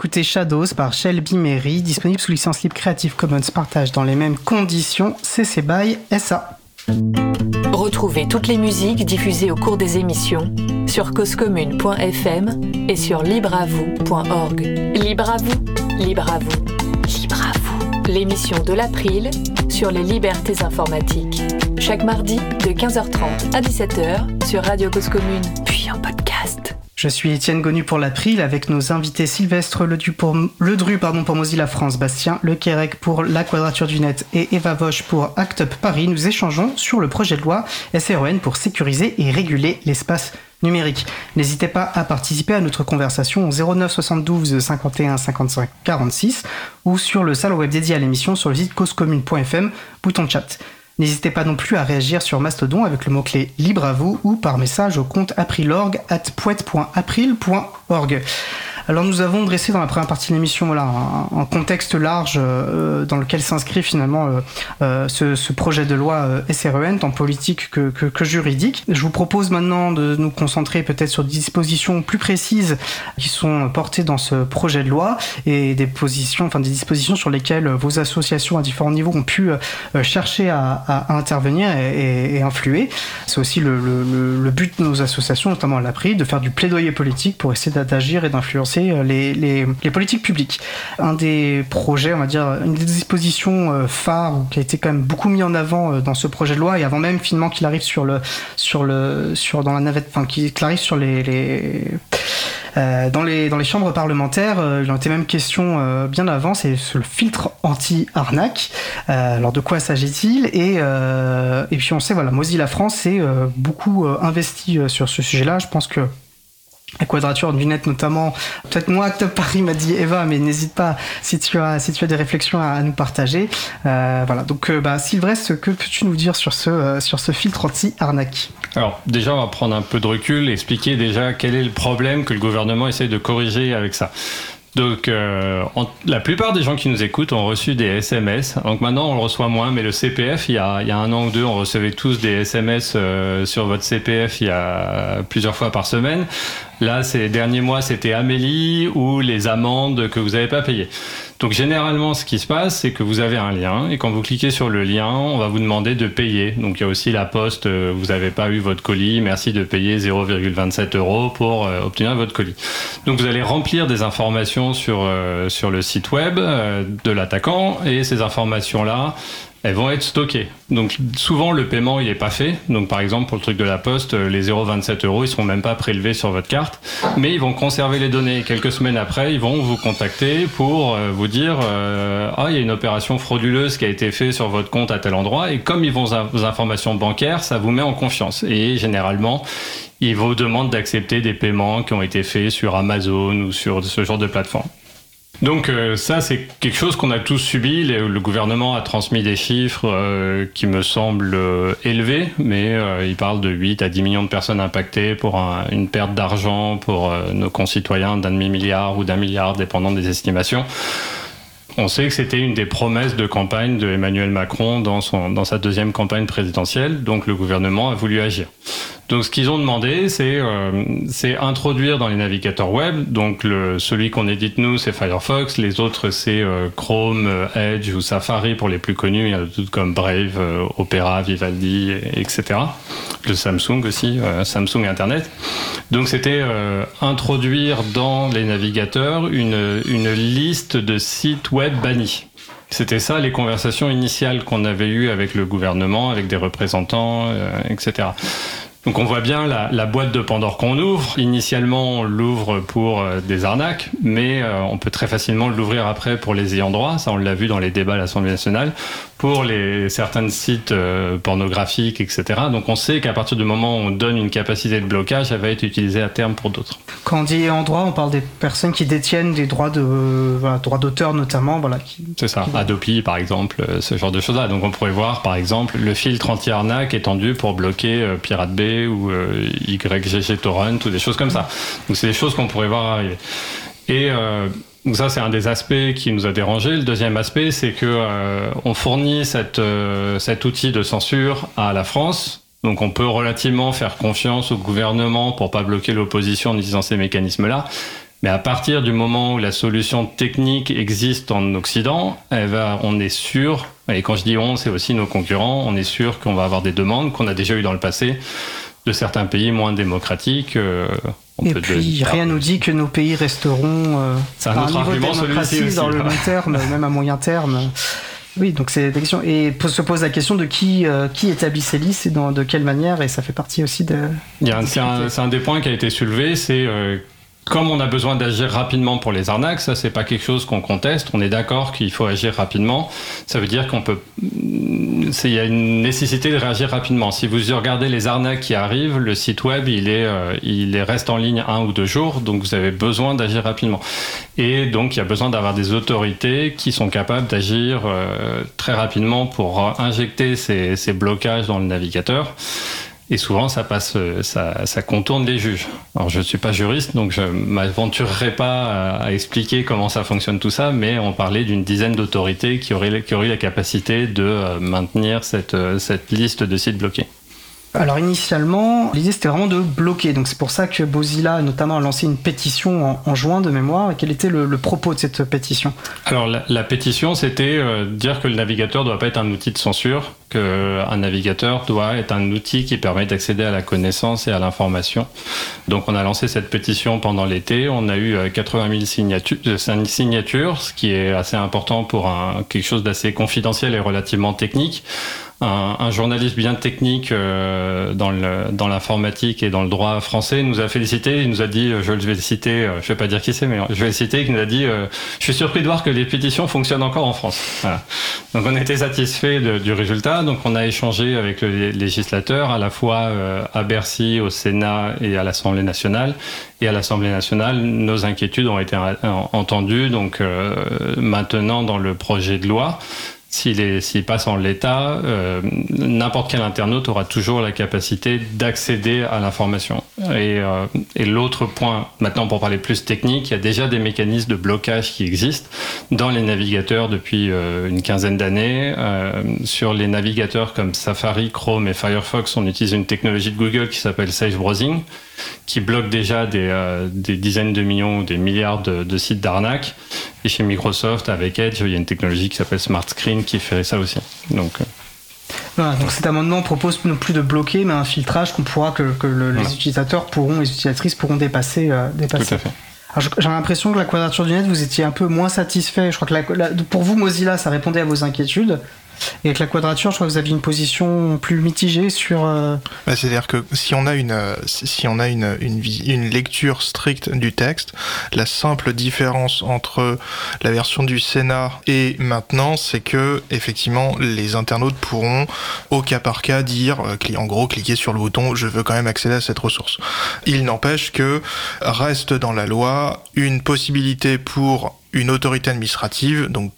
D'écouter Shadows par Shelby Mary, disponible sous licence libre Creative Commons partage dans les mêmes conditions, CC BY SA. Retrouvez toutes les musiques diffusées au cours des émissions sur causecommune.fm et sur libreavoue.org. Libre à vous, libre à vous, libre à vous. L'émission de l'April sur les libertés informatiques. Chaque mardi de 15h30 à 17h sur Radio Cause Commune, puis en podcast. Je suis Étienne Gonu pour l'April avec nos invités Sylvestre Ledru pour, pardon, pour Mozilla France, Bastien Le Quérec pour La Quadrature du Net et Eva Vosch pour Act Up Paris. Nous échangeons sur le projet de loi SREN pour sécuriser et réguler l'espace numérique. N'hésitez pas à participer à notre conversation au 09 72 51 55 46 ou sur le salon web dédié à l'émission sur le site causecommune.fm, bouton chat. N'hésitez pas non plus à réagir sur Mastodon avec le mot-clé libre à vous ou par message au compte aprilorg at poète.april.org. Alors nous avons dressé dans la première partie de l'émission voilà, un, contexte large euh, dans lequel s'inscrit finalement euh, euh, ce, projet de loi SREN, tant politique que, que, que juridique. Je vous propose maintenant de nous concentrer peut-être sur des dispositions plus précises qui sont portées dans ce projet de loi et des dispositions sur lesquelles vos associations à différents niveaux ont pu chercher à, intervenir et, influer. C'est aussi le, le, but de nos associations, notamment à l'APRI, de faire du plaidoyer politique pour essayer d'agir et d'influencer les, les, les, politiques publiques. Un des projets, on va dire, une des dispositions euh, phares qui a été quand même beaucoup mis en avant euh, dans ce projet de loi et avant même finalement qu'il arrive sur le, dans la navette, enfin qu'il arrive sur les, euh, dans, les, dans les chambres parlementaires, euh, il en était même question euh, bien avant, c'est le filtre anti-arnaque. alors de quoi s'agit-il? Et, puis on sait, voilà, Mozilla France s'est beaucoup investi sur ce sujet-là. Je pense que la quadrature du net notamment. Peut-être moi, Top Paris m'a dit Eva, mais n'hésite pas si tu as si tu as des réflexions à, nous partager. Euh, voilà. Donc, euh, bah, Sylvestre, que peux-tu nous dire sur ce euh, sur ce filtre anti-arnaque? Alors, déjà, on va prendre un peu de recul, expliquer déjà quel est le problème que le gouvernement essaie de corriger avec ça. Donc, euh, la plupart des gens qui nous écoutent ont reçu des SMS. Donc maintenant, on le reçoit moins, mais le CPF, il y a, il y a un an ou deux, on recevait tous des SMS euh, sur votre CPF il y a plusieurs fois par semaine. Là, ces derniers mois, c'était Amélie ou les amendes que vous n'avez pas payées. Donc généralement, ce qui se passe, c'est que vous avez un lien et quand vous cliquez sur le lien, on va vous demander de payer. Donc il y a aussi la poste, euh, vous n'avez pas eu votre colis, merci de payer 0,27 euros pour euh, obtenir votre colis. Donc vous allez remplir des informations sur, euh, sur le site web de l'attaquant et ces informations-là, elles vont être stockées. Donc souvent le paiement il est pas fait. Donc par exemple pour le truc de la poste, euh, les 0,27 euros ils seront même pas prélevés sur votre carte, mais ils vont conserver les données. Quelques semaines après, ils vont vous contacter pour euh, vous dire euh, ah il y a une opération frauduleuse qui a été faite sur votre compte à tel endroit et comme ils vont vos informations bancaires, ça vous met en confiance. Et généralement ils vous demandent d'accepter des paiements qui ont été faits sur Amazon ou sur ce genre de plateforme. Donc euh, ça, c'est quelque chose qu'on a tous subi. Le, gouvernement a transmis des chiffres euh, qui me semblent euh, élevés, mais il parle de 8 à 10 millions de personnes impactées pour un, une perte d'argent pour nos concitoyens d'un demi-milliard ou d'un milliard, dépendant des estimations. On sait que c'était une des promesses de campagne de Emmanuel Macron dans, son, dans sa deuxième campagne présidentielle, donc le gouvernement a voulu agir. Donc ce qu'ils ont demandé, c'est euh, introduire dans les navigateurs web, donc le, celui qu'on édite nous, c'est Firefox, les autres c'est euh, Chrome, euh, Edge ou Safari pour les plus connus, il y en a d'autres comme Brave, euh, Opera, Vivaldi, etc. Le Samsung aussi, euh, Samsung Internet. Donc c'était introduire dans les navigateurs une, une liste de sites web bannis. C'était ça les conversations initiales qu'on avait eues avec le gouvernement, avec des représentants, euh, etc. Donc on voit bien la, la boîte de Pandore qu'on ouvre. Initialement, on l'ouvre pour euh, des arnaques, mais euh, on peut très facilement l'ouvrir après pour les ayants droit. Ça, on l'a vu dans les débats à l'Assemblée nationale, pour les certains sites euh, pornographiques, etc. Donc on sait qu'à partir du moment où on donne une capacité de blocage, elle va être utilisée à terme pour d'autres. Quand on dit ayant droit, on parle des personnes qui détiennent des droits de voilà, droits d'auteur notamment, voilà. Qui... C'est ça. Adopi, par exemple, ce genre de choses-là. Donc on pourrait voir, par exemple, le filtre anti-arnaque étendu pour bloquer Pirate Bay ou euh, YGG Torrent ou des choses comme ça. Donc c'est des choses qu'on pourrait voir arriver. Et euh, ça, c'est un des aspects qui nous a dérangé. Le deuxième aspect, c'est que euh, on fournit cet outil de censure à la France. Donc on peut relativement faire confiance au gouvernement pour pas bloquer l'opposition en utilisant ces mécanismes-là. Mais à partir du moment où la solution technique existe en Occident, elle va, on est sûr, et quand je dis on, c'est aussi nos concurrents, on est sûr qu'on va avoir des demandes qu'on a déjà eues dans le passé de certains pays moins démocratiques. euh, on Et peut puis dire- rien nous dit que nos pays resteront euh, à un niveau de démocratie celui-ci dans aussi, le ouais. long terme, même à moyen terme. Oui, donc c'est. Et se pose la question de qui, euh, qui établit ces listes et dans, de quelle manière, et ça fait partie aussi de. C'est un, un des points qui a été soulevé, c'est euh, comme on a besoin d'agir rapidement pour les arnaques, ça c'est pas quelque chose qu'on conteste. On est d'accord qu'il faut agir rapidement. Ça veut dire qu'on peut, c'est- il y a une nécessité de réagir rapidement. Si vous regardez les arnaques qui arrivent, le site web il est, euh, il est- reste en ligne un ou deux jours, donc vous avez besoin d'agir rapidement. Et donc il y a besoin d'avoir des autorités qui sont capables d'agir euh, très rapidement pour euh, injecter ces blocages dans le navigateur. Et souvent, ça passe, euh, ça, ça contourne les juges. Alors, je ne suis pas juriste, donc je m'aventurerai pas à, expliquer comment ça fonctionne tout ça, mais on parlait d'une dizaine d'autorités qui auraient, qui auraient la capacité de euh, maintenir euh, cette liste de sites bloqués. Alors initialement, l'idée c'était vraiment de bloquer. Donc c'est pour ça que Bozilla notamment a lancé une pétition en, juin de mémoire. Quel était le, propos de cette pétition? Alors, la, pétition, c'était euh, dire que le navigateur doit pas être un outil de censure, que un navigateur doit être un outil qui permet d'accéder à la connaissance et à l'information. Donc, on a lancé cette pétition pendant l'été. On a eu euh, 80 000 signatures, euh, signatures, ce qui est assez important pour un, quelque chose d'assez confidentiel et relativement technique. Un, un journaliste bien technique euh, dans le- dans l'informatique et dans le droit français nous a félicité. Il nous a dit, euh, je vais le citer, euh, je vais pas dire qui c'est, mais je vais le citer, qui nous a dit, euh, je suis surpris de voir que les pétitions fonctionnent encore en France. Voilà. Donc on était satisfait de- du résultat. Donc on a échangé avec le législateur à la fois euh, à Bercy, au Sénat et à l'Assemblée nationale. Et à l'Assemblée nationale, nos inquiétudes ont été entendues. Donc euh, maintenant dans le projet de loi. S'il passe en l'état, euh, n'importe quel internaute aura toujours la capacité d'accéder à l'information. Et, euh, et l'autre point, maintenant pour parler plus technique, il y a déjà des mécanismes de blocage qui existent dans les navigateurs depuis euh, une quinzaine d'années. Euh, sur les navigateurs comme Safari, Chrome et Firefox, on utilise une technologie de Google qui s'appelle Safe Browsing, qui bloque déjà des, euh, des dizaines de millions ou des milliards de, de sites d'arnaque. Et chez Microsoft, avec Edge, il y a une technologie qui s'appelle Smart Screen qui fait ça aussi. Donc, euh, Voilà, donc cet amendement propose non plus de bloquer, mais un filtrage qu'on pourra que, que le- Voilà. les utilisateurs pourront, les utilisatrices pourront dépasser. euh, dépasser. tout à fait. J'ai l'impression que la quadrature du net, vous étiez un peu moins satisfait. Je crois que la- la- pour vous, Mozilla, ça répondait à vos inquiétudes. Et avec la quadrature, je crois que vous aviez une position plus mitigée sur. euh, Bah, C'est-à-dire que si on a une euh, si on a une, une, lecture stricte du texte, la simple différence entre la version du Sénat et maintenant, c'est que effectivement les internautes pourront au cas par cas dire, euh, en gros, cliquer sur le bouton je veux quand même accéder à cette ressource. Il n'empêche que reste dans la loi une possibilité pour une autorité administrative, donc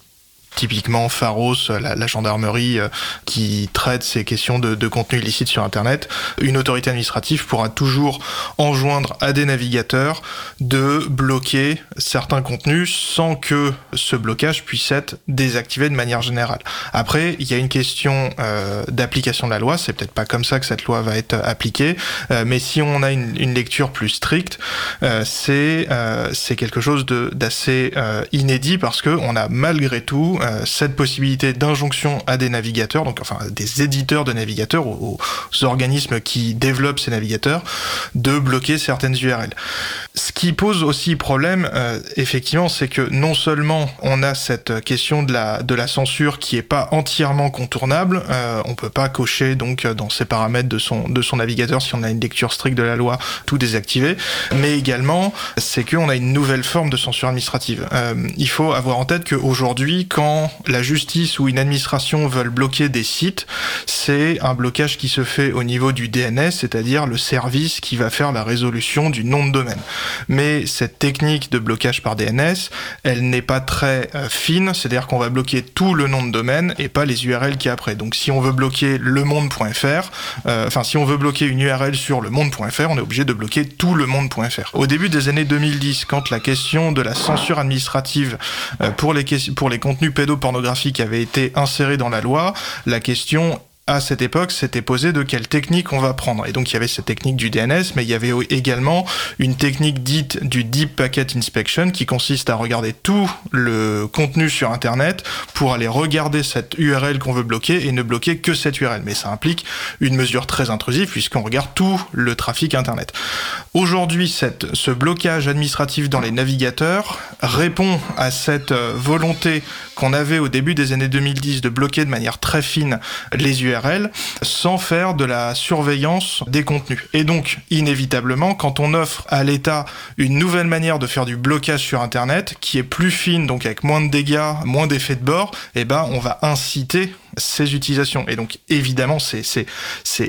typiquement Pharos, la, la gendarmerie euh, qui traite ces questions de, de contenu illicite sur Internet, une autorité administrative pourra toujours enjoindre à des navigateurs de bloquer certains contenus sans que ce blocage puisse être désactivé de manière générale. Après, il y a une question euh, d'application de la loi, c'est peut-être pas comme ça que cette loi va être appliquée, euh, mais si on a une, lecture plus stricte, euh, c'est euh, quelque chose d'assez euh, inédit parce que on a malgré tout euh, cette possibilité d'injonction à des navigateurs, donc enfin des éditeurs de navigateurs, aux, aux organismes qui développent ces navigateurs, de bloquer certaines URL. Ce qui pose aussi problème, euh, effectivement, c'est que non seulement on a cette question de la, de la censure qui est pas entièrement contournable, euh, on peut pas cocher donc dans ces paramètres de son, de son navigateur si on a une lecture stricte de la loi, tout désactiver, mais également c'est qu'on a une nouvelle forme de censure administrative. Euh, il faut avoir en tête qu'aujourd'hui, quand la justice ou une administration veulent bloquer des sites, c'est un blocage qui se fait au niveau du DNS, c'est-à-dire le service qui va faire la résolution du nom de domaine. Mais cette technique de blocage par DNS, elle n'est pas très euh, fine, c'est-à-dire qu'on va bloquer tout le nom de domaine et pas les URL qui après. Donc si on veut bloquer le monde.fr, euh, enfin si on veut bloquer une URL sur le monde.fr, on est obligé de bloquer tout le monde.fr. Au début des années 2010, quand la question de la censure administrative euh, pour les, pour les contenus pédopornographiques avait été insérée dans la loi, la question à cette époque, s'était posé de quelle technique on va prendre. Et donc il y avait cette technique du DNS, mais il y avait également une technique dite du Deep Packet Inspection qui consiste à regarder tout le contenu sur Internet pour aller regarder cette URL qu'on veut bloquer et ne bloquer que cette URL. Mais ça implique une mesure très intrusive puisqu'on regarde tout le trafic Internet. Aujourd'hui, ce blocage administratif dans les navigateurs répond à cette euh, volonté qu'on avait au début des années 2010 de bloquer de manière très fine les URL sans faire de la surveillance des contenus. Et donc, inévitablement, quand on offre à l'État une nouvelle manière de faire du blocage sur Internet, qui est plus fine, donc avec moins de dégâts, moins d'effets de bord, eh ben, on va inciter ces utilisations. Et donc, évidemment, c'est,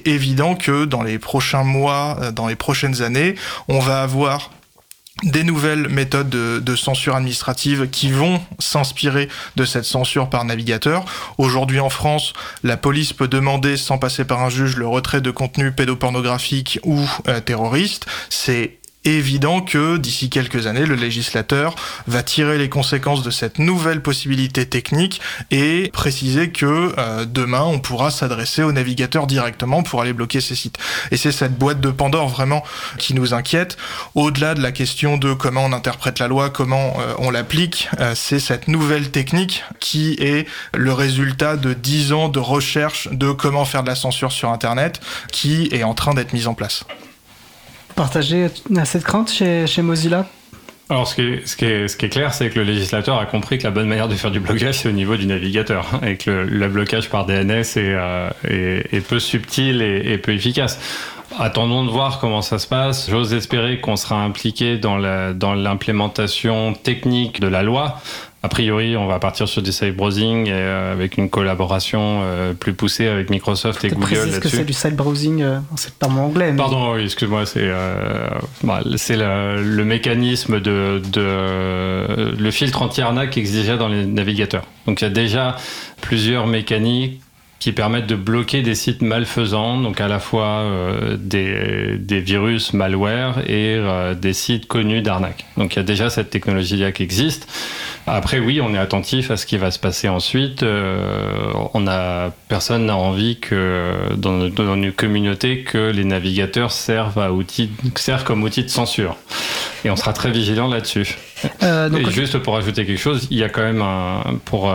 évident que dans les prochains mois, euh, dans les prochaines années, on va avoir des nouvelles méthodes de, censure administrative qui vont s'inspirer de cette censure par navigateur. Aujourd'hui en France, la police peut demander sans passer par un juge le retrait de contenu pédopornographique ou euh, terroriste. C'est évident que d'ici quelques années, le législateur va tirer les conséquences de cette nouvelle possibilité technique et préciser que euh, demain, on pourra s'adresser au navigateur directement pour aller bloquer ces sites. Et c'est cette boîte de Pandore vraiment qui nous inquiète. Au-delà de la question de comment on interprète la loi, comment euh, on l'applique, euh, c'est cette nouvelle technique qui est le résultat de dix ans de recherche de comment faire de la censure sur Internet qui est en train d'être mise en place partager cette crainte chez, Mozilla alors, ce qui est, ce qui est, ce qui est clair, c'est que le législateur a compris que la bonne manière de faire du blocage, c'est au niveau du navigateur, et que le, blocage par DNS est, euh, est, peu subtil et, et, peu efficace. Attendons de voir comment ça se passe. J'ose espérer qu'on sera impliqué dans l'implémentation technique de la loi. A priori, on va partir sur du safe browsing et, euh, avec une collaboration euh, plus poussée avec Microsoft et Google là-dessus. que c'est du safe browsing euh, C'est pas mon anglais. Pardon, oui, excuse-moi, c'est bah, c'est le, mécanisme de, de le filtre anti-arnaque existait dans les navigateurs. Donc il y a déjà plusieurs mécaniques qui permettent de bloquer des sites malfaisants, donc à la fois euh, des, des, virus malware et euh, des sites connus d'arnaque. Donc il y a déjà cette technologie-là qui existe. Après oui, on est attentif à ce qui va se passer ensuite. Euh, on a personne n'a envie que dans, dans, une communauté que les navigateurs servent à outil, servent comme outil de censure. Et on sera très vigilant là-dessus. Euh, et juste pour ajouter quelque chose, il y a quand même un pour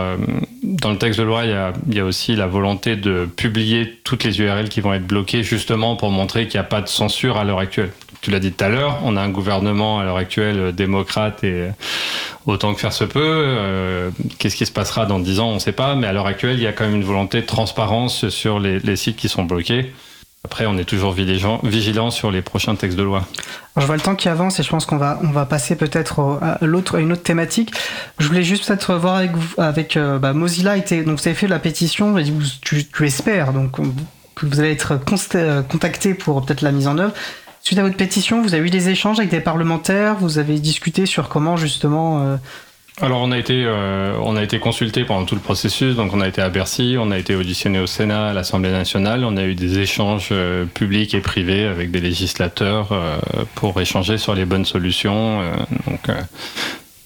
dans le texte de loi, il y, a, il y, a, aussi la volonté de publier toutes les URL qui vont être bloquées, justement pour montrer qu'il n'y a pas de censure à l'heure actuelle. Tu l'as dit tout à l'heure, on a un gouvernement à l'heure actuelle euh, démocrate et euh, autant que faire se peut. Euh, Qu'est-ce qui se passera dans 10 ans, on ne sait pas, mais à l'heure actuelle, il y a quand même une volonté de transparence sur les sites qui sont bloqués. Après, on est toujours vigilant sur les prochains textes de loi. je vois le temps qui avance et je pense qu'on va, on va passer peut-être à, une autre thématique. Je voulais juste peut-être voir avec, euh, bah, Mozilla. Donc vous avez fait la pétition, et tu, tu espères donc, que vous allez être euh, contacté pour peut-être la mise en œuvre. Suite à votre pétition, vous avez eu des échanges avec des parlementaires, vous avez discuté sur comment justement... Euh, alors on a été euh, on a été consulté pendant tout le processus, donc on a été à Bercy, on a été auditionné au Sénat, à l'Assemblée nationale, on a eu des échanges euh, publics et privés avec des législateurs euh, pour échanger sur les bonnes solutions. donc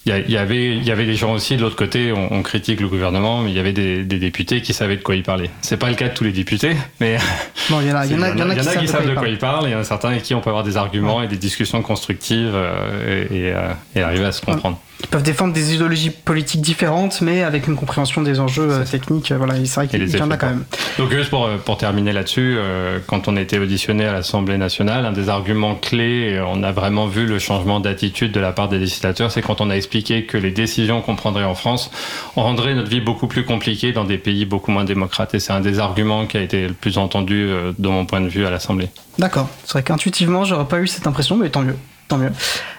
il y, a- il y avait, il y avait des gens aussi de l'autre côté. On, on critique le gouvernement, mais il y avait des, des députés qui savaient de quoi ils parlaient. C'est pas le cas de tous les députés, mais Bon, il y en a, il y en a, il y en a qui savent de quoi ils parlent. parlent. Il y en a certains avec qui on peut avoir des arguments et des discussions constructives euh, et, et, euh, et arriver à se comprendre. Ils peuvent défendre des idéologies politiques différentes, mais avec une compréhension des enjeux euh, techniques. euh, Voilà, c'est vrai qu'il y en a quand même. Donc juste pour, euh, pour terminer là-dessus, euh, quand on a été auditionné à l'Assemblée nationale, un des arguments clés, on a vraiment vu le changement d'attitude de la part des législateurs, c'est quand on a expliqué que les décisions qu'on prendrait en France rendraient notre vie beaucoup plus compliquée dans des pays beaucoup moins démocrates. Et c'est un des arguments qui a été le plus entendu euh, de mon point de vue à l'Assemblée. D'accord. C'est vrai qu'intuitivement, j'aurais pas eu cette impression, mais tant mieux.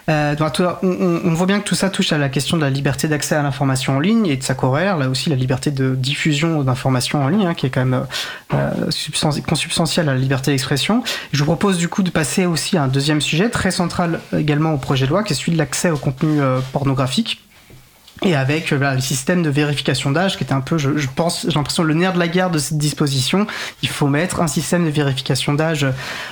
Euh, on, voit bien que tout ça touche à la question de la liberté d'accès à l'information en ligne et de sa corollaire, là aussi la liberté de diffusion d'informations en ligne, hein, qui est quand même euh, substan- consubstantielle à la liberté d'expression. Je vous propose du coup de passer aussi à un deuxième sujet très central également au projet de loi, qui est celui de l'accès au contenu euh, pornographique. Et avec euh, voilà, le système de vérification d'âge qui était un peu, je, pense, j'ai l'impression le nerf de la guerre de cette disposition. Il faut mettre un système de vérification d'âge,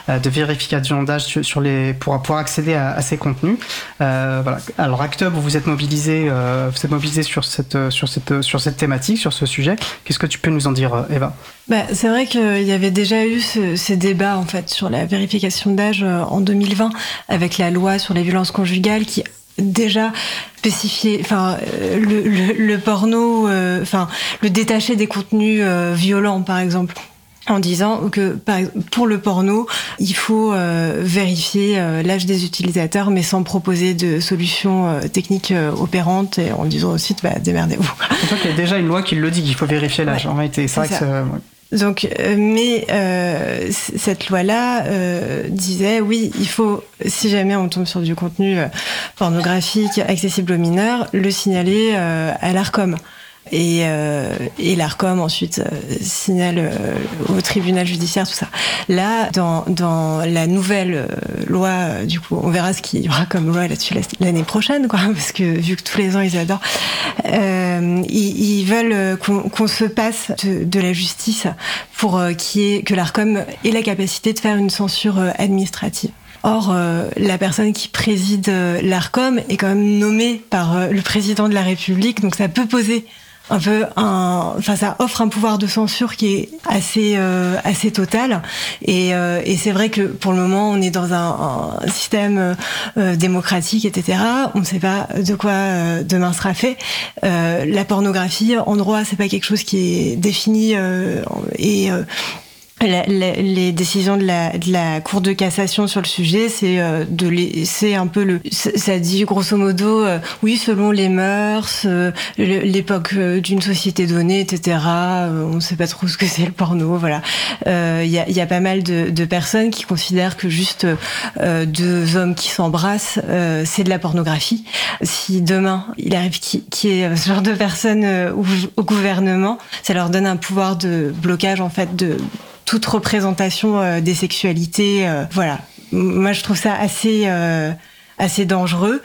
euh, de vérification d'âge sur, les pour pouvoir accéder à, ces contenus. Euh, voilà. Alors Actub, vous êtes mobilisé, euh, vous êtes mobilisé sur cette euh, sur cette sur cette thématique, sur ce sujet. Qu'est-ce que tu peux nous en dire, Eva? Bah, c'est vrai qu'il y avait déjà eu ce- ces débats en fait sur la vérification d'âge en 2020 avec la loi sur les violences conjugales qui déjà spécifiait enfin euh, le, le, le porno euh, enfin le détacher des contenus euh, violents par exemple en disant que pour le porno, il faut euh, vérifier euh, l'âge des utilisateurs, mais sans proposer de solutions euh, techniques opérantes et en disant au site, bah, démerdez-vous. C'est vrai qu'il y a déjà une loi qui le dit qu'il faut vérifier l'âge. Ouais, en réalité, c'est vrai que ça. ouais. Donc, euh, mais euh, cette loi-là euh, disait oui, il faut, si jamais on tombe sur du contenu euh, pornographique accessible aux mineurs, le signaler euh, à l'Arcom. Et, euh, et l'Arcom ensuite euh, signale euh, au tribunal judiciaire tout ça. Là, dans, dans la nouvelle euh, loi, du coup, on verra ce qu'il y aura comme loi là-dessus la- l'année prochaine, quoi, parce que vu que tous les ans ils adorent, euh, ils, ils veulent qu'on qu'on se passe de, la justice pour y ait- que l'Arcom ait la capacité de faire une censure administrative. Or, euh, la personne qui préside l'Arcom est quand même nommée par le président de la République, donc ça peut poser un peu un, enfin ça offre un pouvoir de censure qui est assez euh, assez total. Et, euh, et c'est vrai que pour le moment on est dans un, un système euh, démocratique etc on ne sait pas de quoi euh, demain sera fait. Euh, la pornographie en droit c'est pas quelque chose qui est défini euh, et la- la- les décisions de la, de la Cour de cassation sur le sujet, c'est euh, un peu le. Ça dit grosso modo, euh, oui, selon les mœurs, euh, l'époque euh, d'une société donnée, etc. euh, on ne sait pas trop ce que c'est le porno, voilà. Euh, Il y, a, y a pas mal de, de personnes qui considèrent que juste euh, deux hommes qui s'embrassent, euh, c'est de la pornographie. Si demain il arrive qui, qui est ce genre de personnes euh, au, au gouvernement, ça leur donne un pouvoir de blocage en fait de toute représentation euh, des sexualités. euh, voilà. Moi, je trouve ça assez, euh, assez dangereux.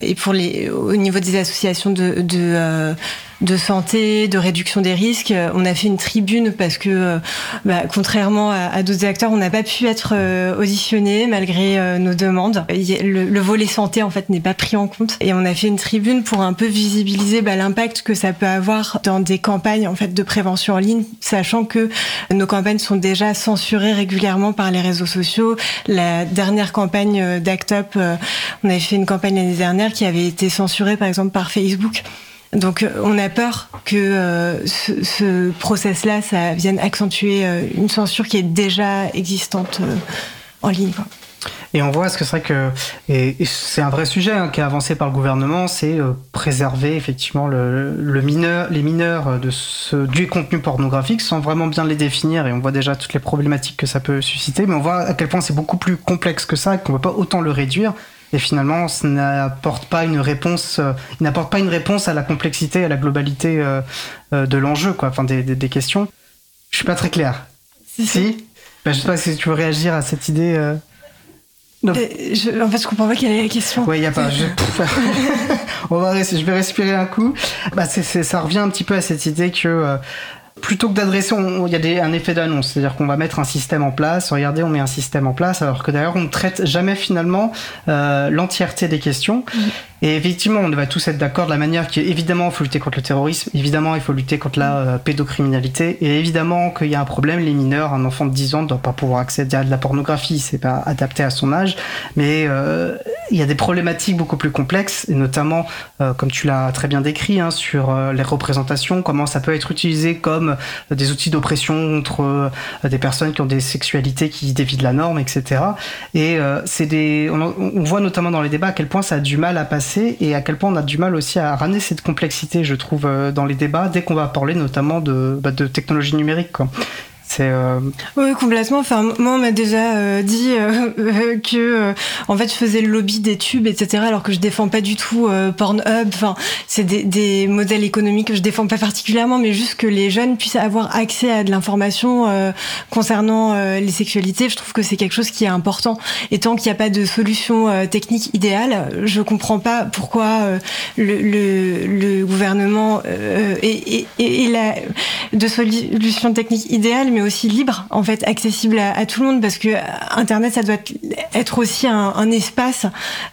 Et pour les, au niveau des associations de, de, de santé, de réduction des risques, euh, on a fait une tribune parce que, euh, bah, contrairement à, d'autres acteurs, on n'a pas pu être euh, auditionné malgré nos demandes. Le, le volet santé, en fait, n'est pas pris en compte. Et on a fait une tribune pour un peu visibiliser bah, l'impact que ça peut avoir dans des campagnes en fait de prévention en ligne, sachant que nos campagnes sont déjà censurées régulièrement par les réseaux sociaux. La dernière campagne d'Act Up, on avait fait une campagne l'année dernière qui avait été censurée par exemple par Facebook. Donc euh, on a peur que euh, ce, ce process-là, vienne accentuer euh, une censure qui est déjà existante en ligne. Et on voit, ce que c'est vrai que c'est un vrai sujet hein, qui est avancé par le gouvernement, c'est préserver effectivement le, le mineur, les mineurs de ce, du contenu pornographique sans vraiment bien les définir. Et on voit déjà toutes les problématiques que ça peut susciter, mais on voit à quel point c'est beaucoup plus complexe que ça, qu'on ne peut pas autant le réduire. Et finalement, ça n'apporte pas une réponse, euh, il n'apporte pas une réponse à la complexité, à la globalité euh, euh, de l'enjeu, quoi, enfin des, des, des questions. Je suis pas très clair. Si, ben, je sais pas si tu veux réagir à cette idée. euh. Non. Je- en fait, je comprends pas quelle est la question. Ouais, y a pas. Je, on va, je vais respirer un coup. Bah, c'est, ça revient un petit peu à cette idée que plutôt que d'adresser, il y a des, un effet d'annonce, c'est-à-dire qu'on va mettre un système en place, regardez, on met un système en place, alors que d'ailleurs on ne traite jamais finalement euh, l'entièreté des questions. Et effectivement, on va tous être d'accord de la manière qui évidemment, il faut lutter contre le terrorisme, évidemment, il faut lutter contre la euh, pédocriminalité, et évidemment qu'il y a un problème, les mineurs, un enfant de 10 ans ne doit pas pouvoir accéder à de la pornographie, c'est pas adapté à son âge, mais euh, il y a des problématiques beaucoup plus complexes, et notamment, euh, comme tu l'as très bien décrit, hein, sur euh, les représentations, comment ça peut être utilisé comme euh, des outils d'oppression contre des personnes qui ont des sexualités qui dévient de la norme, etc. Et c'est des, on, voit notamment dans les débats à quel point ça a du mal à passer et à quel point on a du mal aussi à ramener cette complexité, je trouve, dans les débats dès qu'on va parler notamment de, bah, de technologie numérique. Euh, Oui, complètement. Enfin, moi, on m'a déjà euh, dit euh, que, en fait, je faisais le lobby des tubes, etc., alors que je défends pas du tout Pornhub. Enfin, c'est des, modèles économiques que je défends pas particulièrement, mais juste que les jeunes puissent avoir accès à de l'information concernant les sexualités. Je trouve que c'est quelque chose qui est important. Et tant qu'il n'y a pas de solution technique idéale, je comprends pas pourquoi le, gouvernement et, et, de solution technique idéale, mais aussi libre, en fait, accessible à, tout le monde, parce que Internet, ça doit être aussi un, espace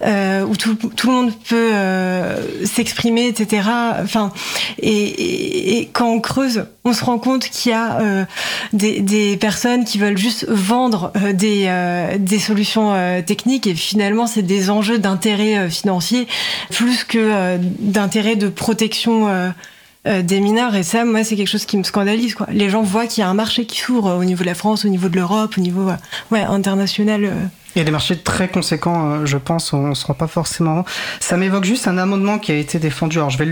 euh, où tout, le monde peut euh, s'exprimer, etc. Enfin, et, quand on creuse, on se rend compte qu'il y a euh, des, des personnes qui veulent juste vendre euh, des, euh, des solutions euh, techniques, et finalement, c'est des enjeux d'intérêt euh, financier plus que euh, d'intérêt de protection. Euh, des mineurs et ça moi c'est quelque chose qui me scandalise quoi les gens voient qu'il y a un marché qui s'ouvre euh, au niveau de la France au niveau de l'Europe au niveau euh, international. Il y a des marchés très conséquents, euh, je pense, on ne se rend pas forcément. Ça m'évoque juste un amendement qui a été défendu. Alors, je vais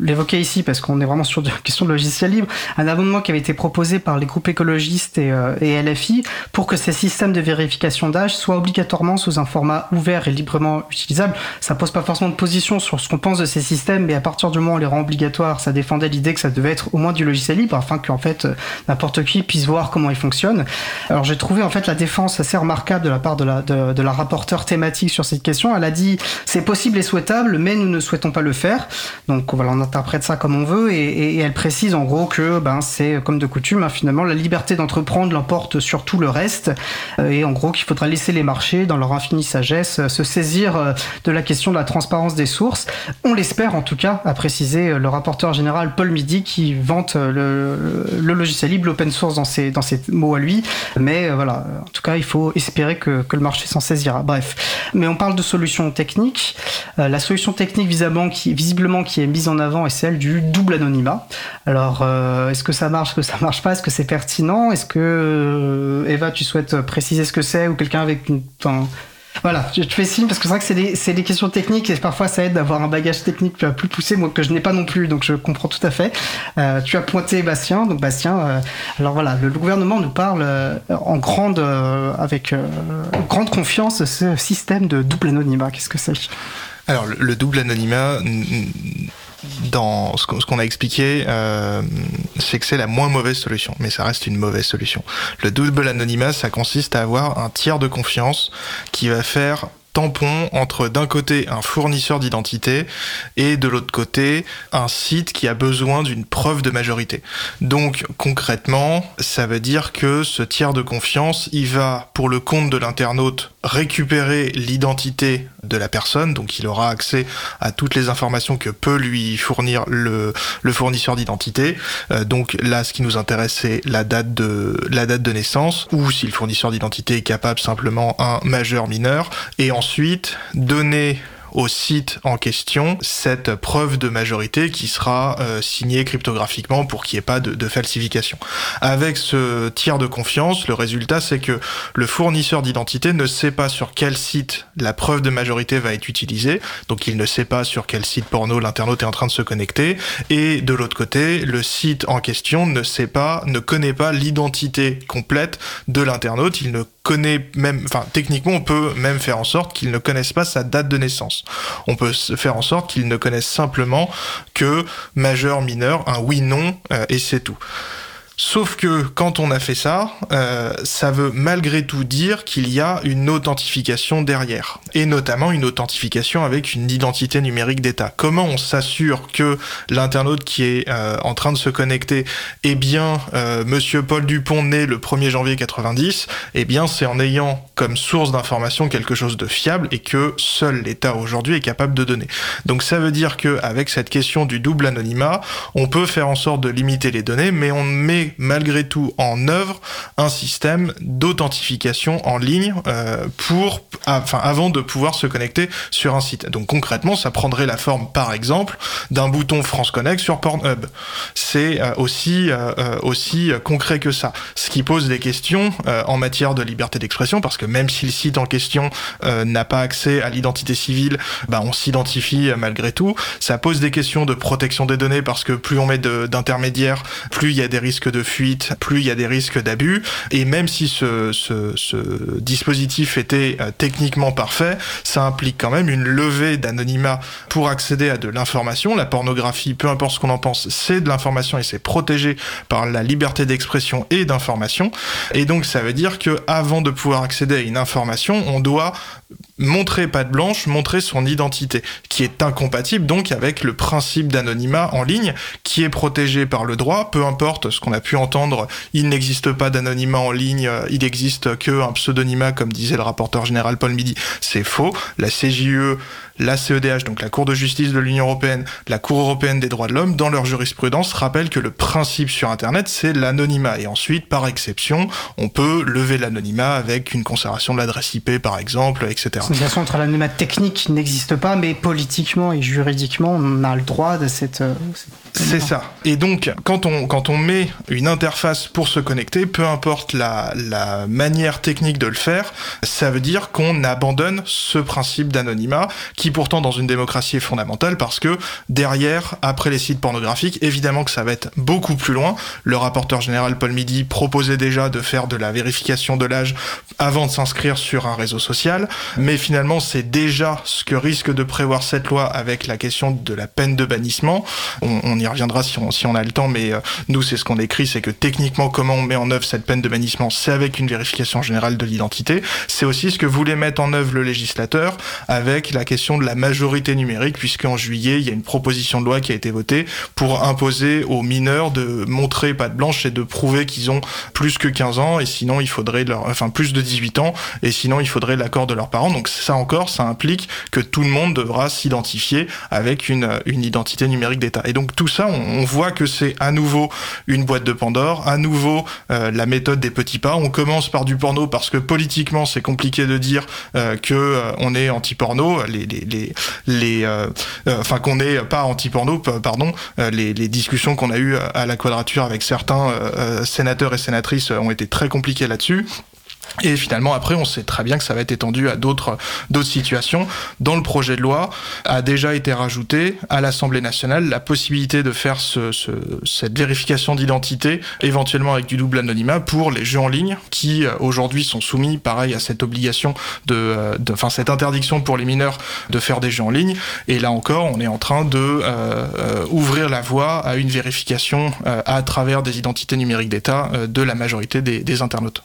l'évoquer ici parce qu'on est vraiment sur une question de logiciel libre. Un amendement qui avait été proposé par les groupes écologistes et, euh, et LFI pour que ces systèmes de vérification d'âge soient obligatoirement sous un format ouvert et librement utilisable. Ça pose pas forcément de position sur ce qu'on pense de ces systèmes, mais à partir du moment où on les rend obligatoires, ça défendait l'idée que ça devait être au moins du logiciel libre afin qu'en fait euh, n'importe qui puisse voir comment il fonctionne. Alors j'ai trouvé en fait la défense assez remarquable de la part de la, rapporteure thématique sur cette question. Elle a dit c'est possible et souhaitable, mais nous ne souhaitons pas le faire. Donc voilà, on interprète ça comme on veut et, elle précise en gros que ben c'est comme de coutume hein, finalement la liberté d'entreprendre l'emporte sur tout le reste Euh, et en gros qu'il faudra laisser les marchés dans leur infinie sagesse euh, se saisir euh, de la question de la transparence des sources. On l'espère en tout cas, a précisé le rapporteur général Paul Midi qui vante le, logiciel libre, l'open source dans ses, dans ses mots à lui. Mais voilà, en tout cas, il faut espérer que, le marché s'en saisira. Bref. Mais on parle de solutions techniques. Euh, la solution technique visiblement qui, visiblement qui est mise en avant est celle du double anonymat. Alors, euh, est-ce que ça marche, que ça marche pas, est-ce que c'est pertinent? Est-ce que, euh, Eva, tu souhaites préciser ce que c'est ou quelqu'un avec une... enfin, voilà, je te fais signe parce que c'est vrai que c'est des, c'est des questions techniques et parfois ça aide d'avoir un bagage technique plus poussé, moi que je n'ai pas non plus, donc je comprends tout à fait. Euh, tu as pointé Bastien, donc Bastien, euh, alors voilà, le, gouvernement nous parle euh, en grande, euh, avec euh, grande confiance de ce système de double anonymat. Qu'est-ce que c'est? Alors, le, le double anonymat, dans ce qu'on a expliqué, euh, c'est que c'est la moins mauvaise solution, mais ça reste une mauvaise solution. Le double anonymat, ça consiste à avoir un tiers de confiance qui va faire tampon entre d'un côté un fournisseur d'identité et de l'autre côté un site qui a besoin d'une preuve de majorité. Donc concrètement, ça veut dire que ce tiers de confiance, il va pour le compte de l'internaute récupérer l'identité de la personne, donc il aura accès à toutes les informations que peut lui fournir le, fournisseur d'identité. Euh, donc là, ce qui nous intéresse, c'est la date de la date de naissance, ou si le fournisseur d'identité est capable simplement un majeur mineur, et ensuite donner au site en question cette preuve de majorité qui sera euh, signée cryptographiquement pour qu'il n'y ait pas de, falsification. Avec ce tiers de confiance, le résultat c'est que le fournisseur d'identité ne sait pas sur quel site la preuve de majorité va être utilisée, donc il ne sait pas sur quel site porno l'internaute est en train de se connecter, et de l'autre côté, le site en question ne sait pas, ne connaît pas l'identité complète de l'internaute, connaît même, enfin techniquement on peut même faire en sorte qu'il ne connaisse pas sa date de naissance. On peut faire en sorte qu'il ne connaisse simplement que majeur, mineur, un oui-non, euh, et c'est tout. Sauf que quand on a fait ça, euh, ça veut malgré tout dire qu'il y a une authentification derrière, et notamment une authentification avec une identité numérique d'État. Comment on s'assure que l'internaute qui est euh, en train de se connecter est bien euh, Monsieur Paul Dupont né le 1er janvier 90 Eh bien, c'est en ayant comme source d'information quelque chose de fiable et que seul l'État aujourd'hui est capable de donner. Donc ça veut dire que avec cette question du double anonymat, on peut faire en sorte de limiter les données, mais on met malgré tout en œuvre un système d'authentification en ligne euh, pour, enfin, avant de pouvoir se connecter sur un site. Donc concrètement, ça prendrait la forme, par exemple, d'un bouton France Connect sur Pornhub. C'est euh, aussi euh, aussi concret que ça. Ce qui pose des questions en matière de liberté d'expression, parce que même si le site en question n'a pas accès à l'identité civile, bah, on s'identifie malgré tout. Ça pose des questions de protection des données parce que plus on met d'intermédiaires, plus il y a des risques de fuite, plus il y a des risques d'abus. Et même si ce, dispositif était euh, techniquement parfait, ça implique quand même une levée d'anonymat pour accéder à de l'information. La pornographie, peu importe ce qu'on en pense, c'est de l'information et c'est protégé par la liberté d'expression et d'information. Et donc ça veut dire que avant de pouvoir accéder à une information, on doit montrer patte blanche, montrer son identité, qui est incompatible donc avec le principe d'anonymat en ligne, qui est protégé par le droit, peu importe ce qu'on a pu entendre, il n'existe pas d'anonymat en ligne, il n'existe qu'un pseudonymat, comme disait le rapporteur général Paul Midi, c'est faux, la CJE la CEDH, donc la Cour de justice de l'Union européenne, la Cour européenne des droits de l'homme, dans leur jurisprudence, rappellent que le principe sur Internet, c'est l'anonymat. Et ensuite, par exception, on peut lever l'anonymat avec une conservation de l'adresse IP, par exemple, etc. C'est une entre l'anonymat technique qui n'existe pas, mais politiquement et juridiquement, on a le droit de cette... Euh, c'est ça. Et donc, quand on, quand on met une interface pour se connecter, peu importe la, la manière technique de le faire, ça veut dire qu'on abandonne ce principe d'anonymat qui pourtant dans une démocratie est fondamental parce que derrière, après les sites pornographiques, évidemment que ça va être beaucoup plus loin. Le rapporteur général Paul Midi proposait déjà de faire de la vérification de l'âge avant de s'inscrire sur un réseau social, mais finalement c'est déjà ce que risque de prévoir cette loi avec la question de la peine de bannissement. Reviendra si on, si on a le temps, mais euh, nous c'est ce qu'on écrit, c'est que techniquement comment on met en œuvre cette peine de bannissement, c'est avec une vérification générale de l'identité. C'est aussi ce que voulait mettre en œuvre le législateur avec la question de la majorité numérique, puisqu'en juillet, il y a une proposition de loi qui a été votée pour imposer aux mineurs de montrer patte blanche et de prouver qu'ils ont plus que 15 ans, et sinon il faudrait leur, enfin plus de 18 ans, et sinon il faudrait l'accord de leurs parents. Donc ça encore, ça implique que tout le monde devra s'identifier avec une, une identité numérique d'État. Et donc tout on, voit que c'est à nouveau une boîte de Pandore, à nouveau euh, la méthode des petits pas. On commence par du porno parce que politiquement c'est compliqué de dire euh, que euh, on est anti-porno. Les, les, les, euh, enfin qu'on n'est pas anti-porno, pardon, les, les discussions qu'on a eues à la quadrature avec certains sénateurs et sénatrices ont été très compliquées là-dessus. Et finalement, après, on sait très bien que ça va être étendu à d'autres situations. Dans le projet de loi, a déjà été rajouté à l'Assemblée nationale la possibilité de faire ce, ce, cette vérification d'identité, éventuellement avec du double anonymat, pour les jeux en ligne qui euh, aujourd'hui sont soumis, pareil, à cette obligation de, enfin cette interdiction pour les mineurs de faire des jeux en ligne. Et là encore, on est en train de euh, euh ouvrir la voie à une vérification euh, à travers des identités numériques d'État de la majorité des internautes.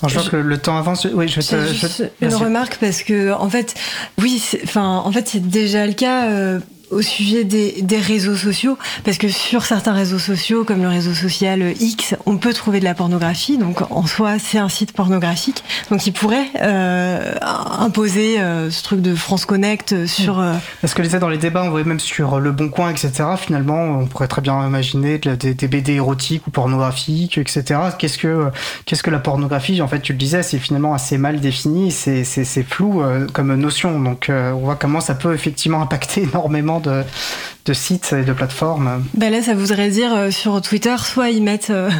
Alors, je vois que le temps avance. Oui, je vais juste une remarque parce que en fait, oui, enfin, en fait, c'est déjà le cas. Euh, au sujet des, des, réseaux sociaux, parce que sur certains réseaux sociaux, comme le réseau social X, on peut trouver de la pornographie. Donc en soi, c'est un site pornographique. Donc il pourrait euh, imposer euh, ce truc de France Connect sur. Euh... Parce que les dans les débats, on voyait même sur Le Bon Coin, etc. Finalement, on pourrait très bien imaginer des, des BD érotiques ou pornographiques, etc. Qu'est-ce que qu'est-ce que la pornographie En fait, tu le disais, c'est finalement assez mal défini, c'est flou comme notion. Donc on voit comment ça peut effectivement impacter énormément de, sites et de plateformes ben Là, ça voudrait dire euh, sur Twitter, soit ils mettent euh,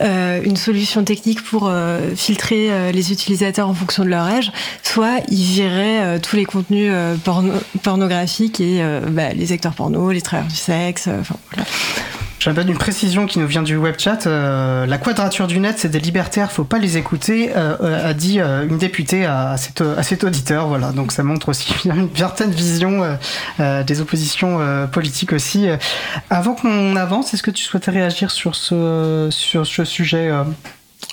euh, une solution technique pour filtrer les utilisateurs en fonction de leur âge, soit ils vireraient tous les contenus porno pornographiques et bah, les acteurs porno, les travailleurs du sexe. Voilà J'ai un peu d'une précision qui nous vient du web chat. Euh, la quadrature du net, c'est des libertaires, faut pas les écouter, euh, euh, a dit une députée à, cet, auditeur. Voilà, donc ça montre aussi une certaine vision des oppositions politiques aussi. Avant qu'on avance, est-ce que tu souhaitais réagir sur ce, sujet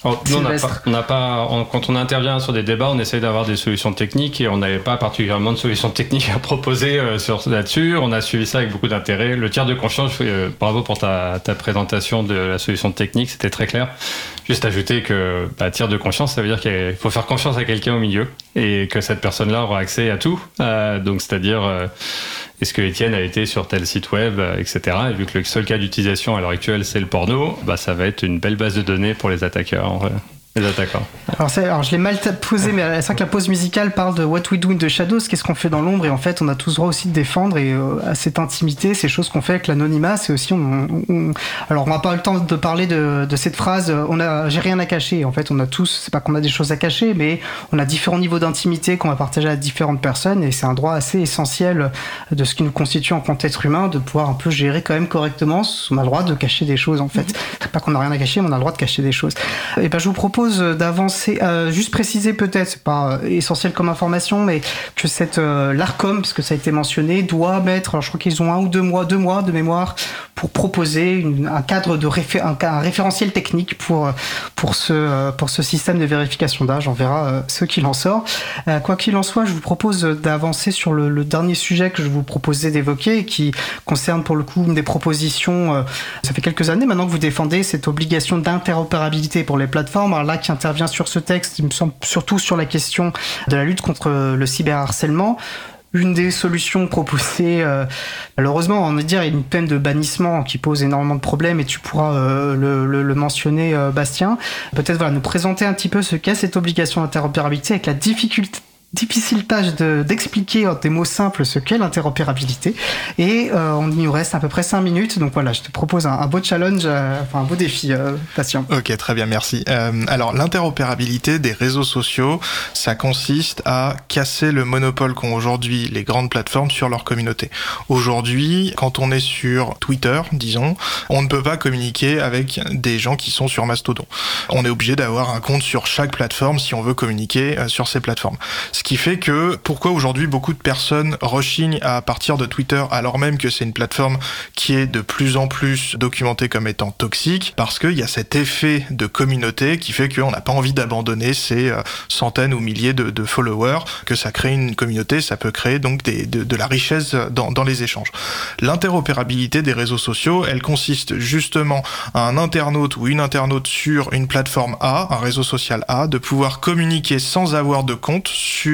Oh, nous, on n'a pas, on n'a pas- on- quand on intervient sur des débats, on essaye d'avoir des solutions techniques et on n'avait pas particulièrement de solutions techniques à proposer euh, sur là-dessus. On a suivi ça avec beaucoup d'intérêt. Le tiers de confiance, euh, bravo pour ta, ta présentation de la solution technique, c'était très clair. Juste ajouter que bah, tiers de confiance, ça veut dire qu'il faut faire confiance à quelqu'un au milieu et que cette personne-là aura accès à tout. Euh, donc, c'est-à-dire, euh, est-ce que Étienne a été sur tel site web, euh, etc. Et vu que le seul cas d'utilisation à l'heure actuelle, c'est le porno, bah, ça va être une belle base de données pour les attaqueurs, en vrai. Alors, je l'ai mal posé, mais c'est vrai que la pause musicale parle de What We Do in the Shadows, qu'est-ce qu'on fait dans l'ombre, et en fait, on a tous droit aussi de défendre et euh, à cette intimité, ces choses qu'on fait avec l'anonymat, c'est aussi, on, on- alors on n'a pas le temps de parler de, de cette phrase, on a, j'ai rien à cacher. En fait, on a tous, c'est pas qu'on a des choses à cacher, mais on a différents niveaux d'intimité qu'on va partager à différentes personnes, et c'est un droit assez essentiel de ce qui nous constitue en tant qu'être humain, de pouvoir un peu gérer quand même correctement. On a le droit de cacher des choses, en fait. C'est pas qu'on a rien à cacher, mais on a le droit de cacher des choses. Et ben, je vous propose d'avancer, juste préciser peut-être, c'est pas euh, essentiel comme information, mais que cette euh, l'Arcom, parce que ça a été mentionné, doit mettre, alors je crois qu'ils ont un ou deux mois, deux mois de mémoire pour proposer un cadre de réfé- un, référentiel technique pour euh, pour ce pour ce système de vérification d'âge. On verra ce qu'il en sort. Quoi qu'il en soit, je vous propose d'avancer sur le, dernier sujet que je vous proposais d'évoquer, et qui concerne pour le coup une des propositions. ça fait quelques années maintenant que vous défendez cette obligation d'interopérabilité pour les plateformes. Alors qui intervient sur ce texte, il me semble surtout sur la question de la lutte contre le cyberharcèlement. Une des solutions proposées, euh, malheureusement, on va dire, une peine de bannissement qui pose énormément de problèmes et tu pourras euh, le, mentionner, euh, Bastien. Peut-être voilà, nous présenter un petit peu ce qu'est cette obligation d'interopérabilité avec la difficulté difficile tâche de- d'expliquer en des mots simples ce qu'est l'interopérabilité et euh, on y reste à peu près 5 minutes donc voilà je te propose un, un beau challenge euh, enfin un beau défi euh, patient Ok, très bien, merci. Euh, alors, l'interopérabilité des réseaux sociaux, ça consiste à casser le monopole qu'ont aujourd'hui les grandes plateformes sur leur communauté. Aujourd'hui, quand on est sur Twitter, disons, on ne peut pas communiquer avec des gens qui sont sur Mastodon. On est obligé d'avoir un compte sur chaque plateforme si on veut communiquer euh, sur ces plateformes. Ce qui fait que pourquoi aujourd'hui beaucoup de personnes rechignent à partir de Twitter alors même que c'est une plateforme qui est de plus en plus documentée comme étant toxique parce qu'il y a cet effet de communauté qui fait qu'on n'a pas envie d'abandonner ces euh, centaines ou milliers de, followers, que ça crée une communauté, ça peut créer donc des, de, de la richesse dans, dans les échanges. L'interopérabilité des réseaux sociaux, elle consiste justement à un internaute ou une internaute sur une plateforme A, un réseau social A, de pouvoir communiquer sans avoir de compte sur,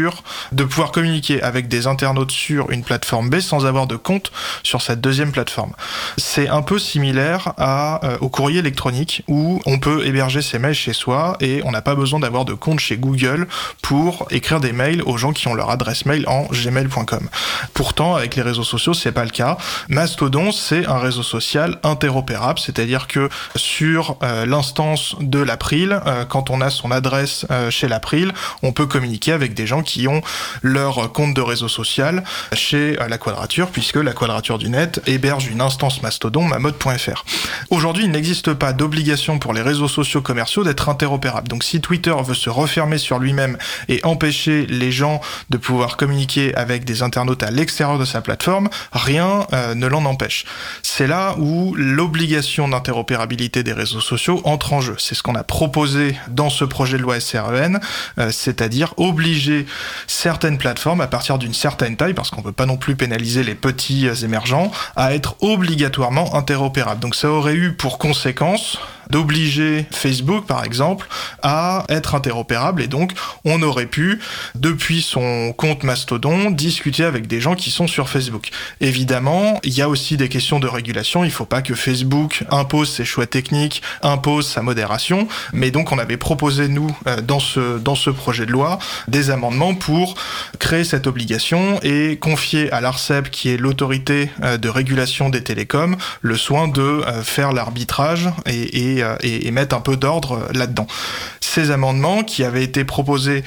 de pouvoir communiquer avec des internautes sur une plateforme B sans avoir de compte sur cette deuxième plateforme. C'est un peu similaire euh, au courrier électronique où on peut héberger ses mails chez soi et on n'a pas besoin d'avoir de compte chez Google pour écrire des mails aux gens qui ont leur adresse mail en gmail.com. Pourtant, avec les réseaux sociaux, c'est pas le cas. Mastodon, c'est un réseau social interopérable, c'est-à-dire que sur euh, l'instance de l'April, euh, quand on a son adresse chez l'April, on peut communiquer avec des gens qui ont leur compte de réseau social chez euh, la Quadrature, puisque la Quadrature du Net héberge une instance Mastodon, mamode.fr. Aujourd'hui, il n'existe pas d'obligation pour les réseaux sociaux commerciaux d'être interopérables. Donc si Twitter veut se refermer sur lui-même et empêcher les gens de pouvoir communiquer avec des internautes à l'extérieur de sa plateforme, rien euh, ne l'en empêche. C'est là où l'obligation d'interopérabilité des réseaux sociaux entre en jeu. C'est ce qu'on a proposé dans ce projet de loi SREN, euh, c'est-à-dire obliger certaines plateformes à partir d'une certaine taille, parce qu'on ne peut pas non plus pénaliser les petits euh, émergents, à être obligatoirement interopérables. Donc ça aurait eu pour conséquence d'obliger Facebook, par exemple, à être interopérable. Et donc on aurait pu, depuis son compte Mastodon, discuter avec des gens qui sont sur Facebook. Évidemment, il y a aussi des questions de régulation, il faut pas que Facebook impose ses choix techniques, impose sa modération, mais donc on avait proposé, nous, euh, dans ce, dans ce projet de loi, des amendements pour créer cette obligation et confier à l'ARCEP, qui est l'autorité euh, de régulation des télécoms, le soin de euh, faire l'arbitrage et, et, euh, et- et mettre un peu d'ordre euh, là-dedans. Ces amendements qui avaient été proposés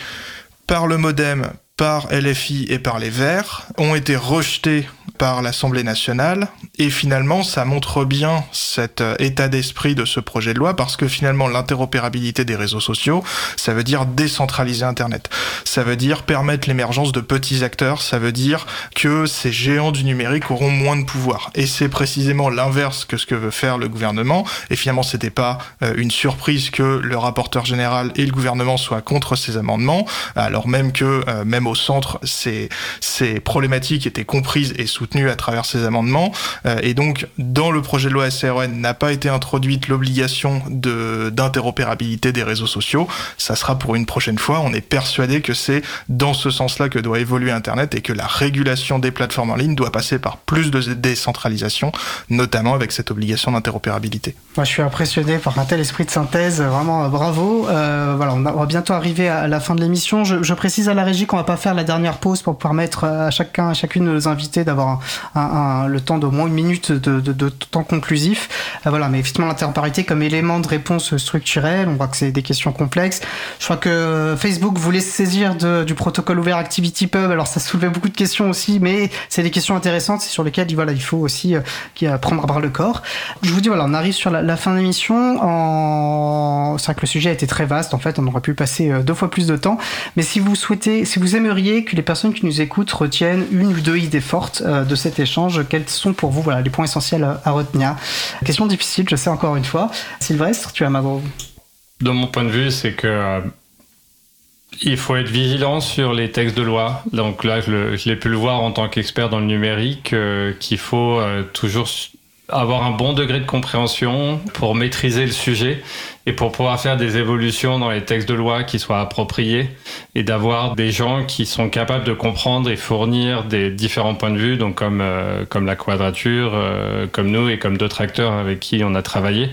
par le modem, par LFI et par les Verts ont été rejetés par l'Assemblée nationale. Et finalement, ça montre bien cet euh, état d'esprit de ce projet de loi parce que finalement, l'interopérabilité des réseaux sociaux, ça veut dire décentraliser Internet. Ça veut dire permettre l'émergence de petits acteurs. Ça veut dire que ces géants du numérique auront moins de pouvoir. Et c'est précisément l'inverse que ce que veut faire le gouvernement. Et finalement, c'était pas euh, une surprise que le rapporteur général et le gouvernement soient contre ces amendements, alors même que euh, même au centre, ces, ces problématiques étaient comprises et soutenues à travers ces amendements. Euh, et donc, dans le projet de loi SRN n'a pas été introduite l'obligation de d'interopérabilité des réseaux sociaux. Ça sera pour une prochaine fois. On est persuadé que c'est dans ce sens-là que doit évoluer Internet et que la régulation des plateformes en ligne doit passer par plus de décentralisation, notamment avec cette obligation d'interopérabilité. Moi, je suis impressionné par un tel esprit de synthèse. Vraiment, euh, bravo. Euh, voilà, on va bientôt arriver à la fin de l'émission. Je, je, précise à la régie qu'on va pas faire la dernière pause pour permettre à chacun, à chacune de nos invités d'avoir un, le temps d'au moins une minute de, temps conclusif. Euh, voilà, mais effectivement, l'interopérabilité comme élément de réponse structurelle, on voit que c'est des questions complexes. Je crois que Facebook voulait se saisir du protocole ouvert ActivityPub. Alors, ça soulevait beaucoup de questions aussi, mais c'est des questions intéressantes sur lesquelles voilà, il faut aussi euh, prendre à bras le corps. Je vous dis, voilà, on arrive sur la, fin de l'émission. C'est vrai que le sujet a été très vaste. En fait, on aurait pu passer euh, deux fois plus de temps. Mais si vous souhaitez, si vous aimeriez que les personnes qui nous écoutent retiennent une ou deux idées fortes euh, de cet échange, quels sont pour vous voilà, les points essentiels à, retenir? Question difficile, je sais encore une fois. Sylvestre, tu as ma De mon point de vue, c'est que euh, il faut être vigilant sur les textes de loi. Donc là, je, je l'ai pu le voir en tant qu'expert dans le numérique, euh, qu'il faut euh, toujours avoir un bon degré de compréhension pour maîtriser le sujet et pour pouvoir faire des évolutions dans les textes de loi qui soient appropriés et d'avoir des gens qui sont capables de comprendre et fournir des différents points de vue, donc comme, euh, la quadrature, euh, comme nous et comme d'autres acteurs avec qui on a travaillé.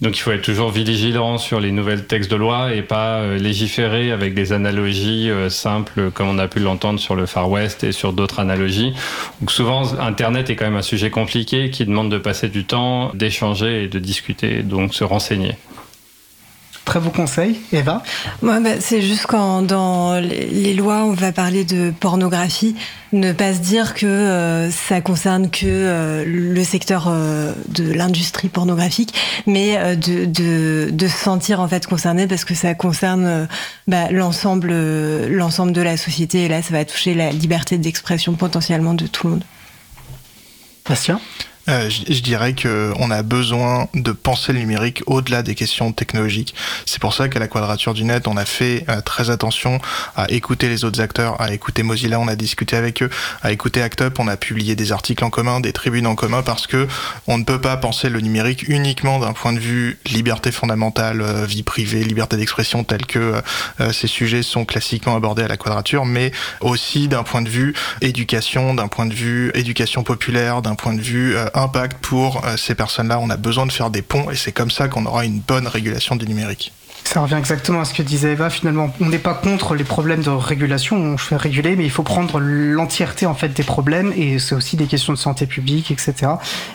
Donc il faut être toujours vigilant sur les nouvelles textes de loi et pas euh, légiférer avec des analogies simples comme on a pu l'entendre sur le Far West et sur d'autres analogies. Donc souvent Internet est quand même un sujet compliqué qui demande de passer du temps, d'échanger et de discuter, donc se renseigner. Très beau conseil, Eva. Moi, bah, c'est juste quand dans les lois on va parler de pornographie, ne pas se dire que euh, ça concerne que euh, le secteur euh, de l'industrie pornographique, mais de, de, de, se sentir en fait concerné parce que ça concerne bah, l'ensemble l'ensemble de la société et là ça va toucher la liberté d'expression potentiellement de tout le monde. Bastien? Euh, je, je, dirais que on a besoin de penser le numérique au-delà des questions technologiques. C'est pour ça qu'à la Quadrature du Net, on a fait euh, très attention à écouter les autres acteurs, à écouter Mozilla, on a discuté avec eux, à écouter Act Up, on a publié des articles en commun, des tribunes en commun, parce que on ne peut pas penser le numérique uniquement d'un point de vue liberté fondamentale, euh, vie privée, liberté d'expression, tel que euh, ces sujets sont classiquement abordés à la Quadrature, mais aussi d'un point de vue éducation, d'un point de vue éducation populaire, d'un point de vue impact pour euh, ces personnes-là. On a besoin de faire des ponts et c'est comme ça qu'on aura une bonne régulation du numérique. Ça revient exactement à ce que disait Eva. Finalement, on n'est pas contre les problèmes de régulation. On fait réguler, mais il faut prendre l'entièreté en fait des problèmes. Et c'est aussi des questions de santé publique, etc.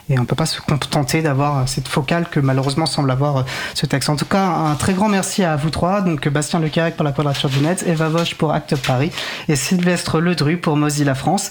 Et on peut pas se contenter d'avoir cette focale que malheureusement semble avoir ce texte. En tout cas, un très grand merci à vous trois. Donc Bastien Lecarac pour la Quadrature du Net, Eva Vosch pour Acte Paris et Sylvestre Ledru pour Mozilla France.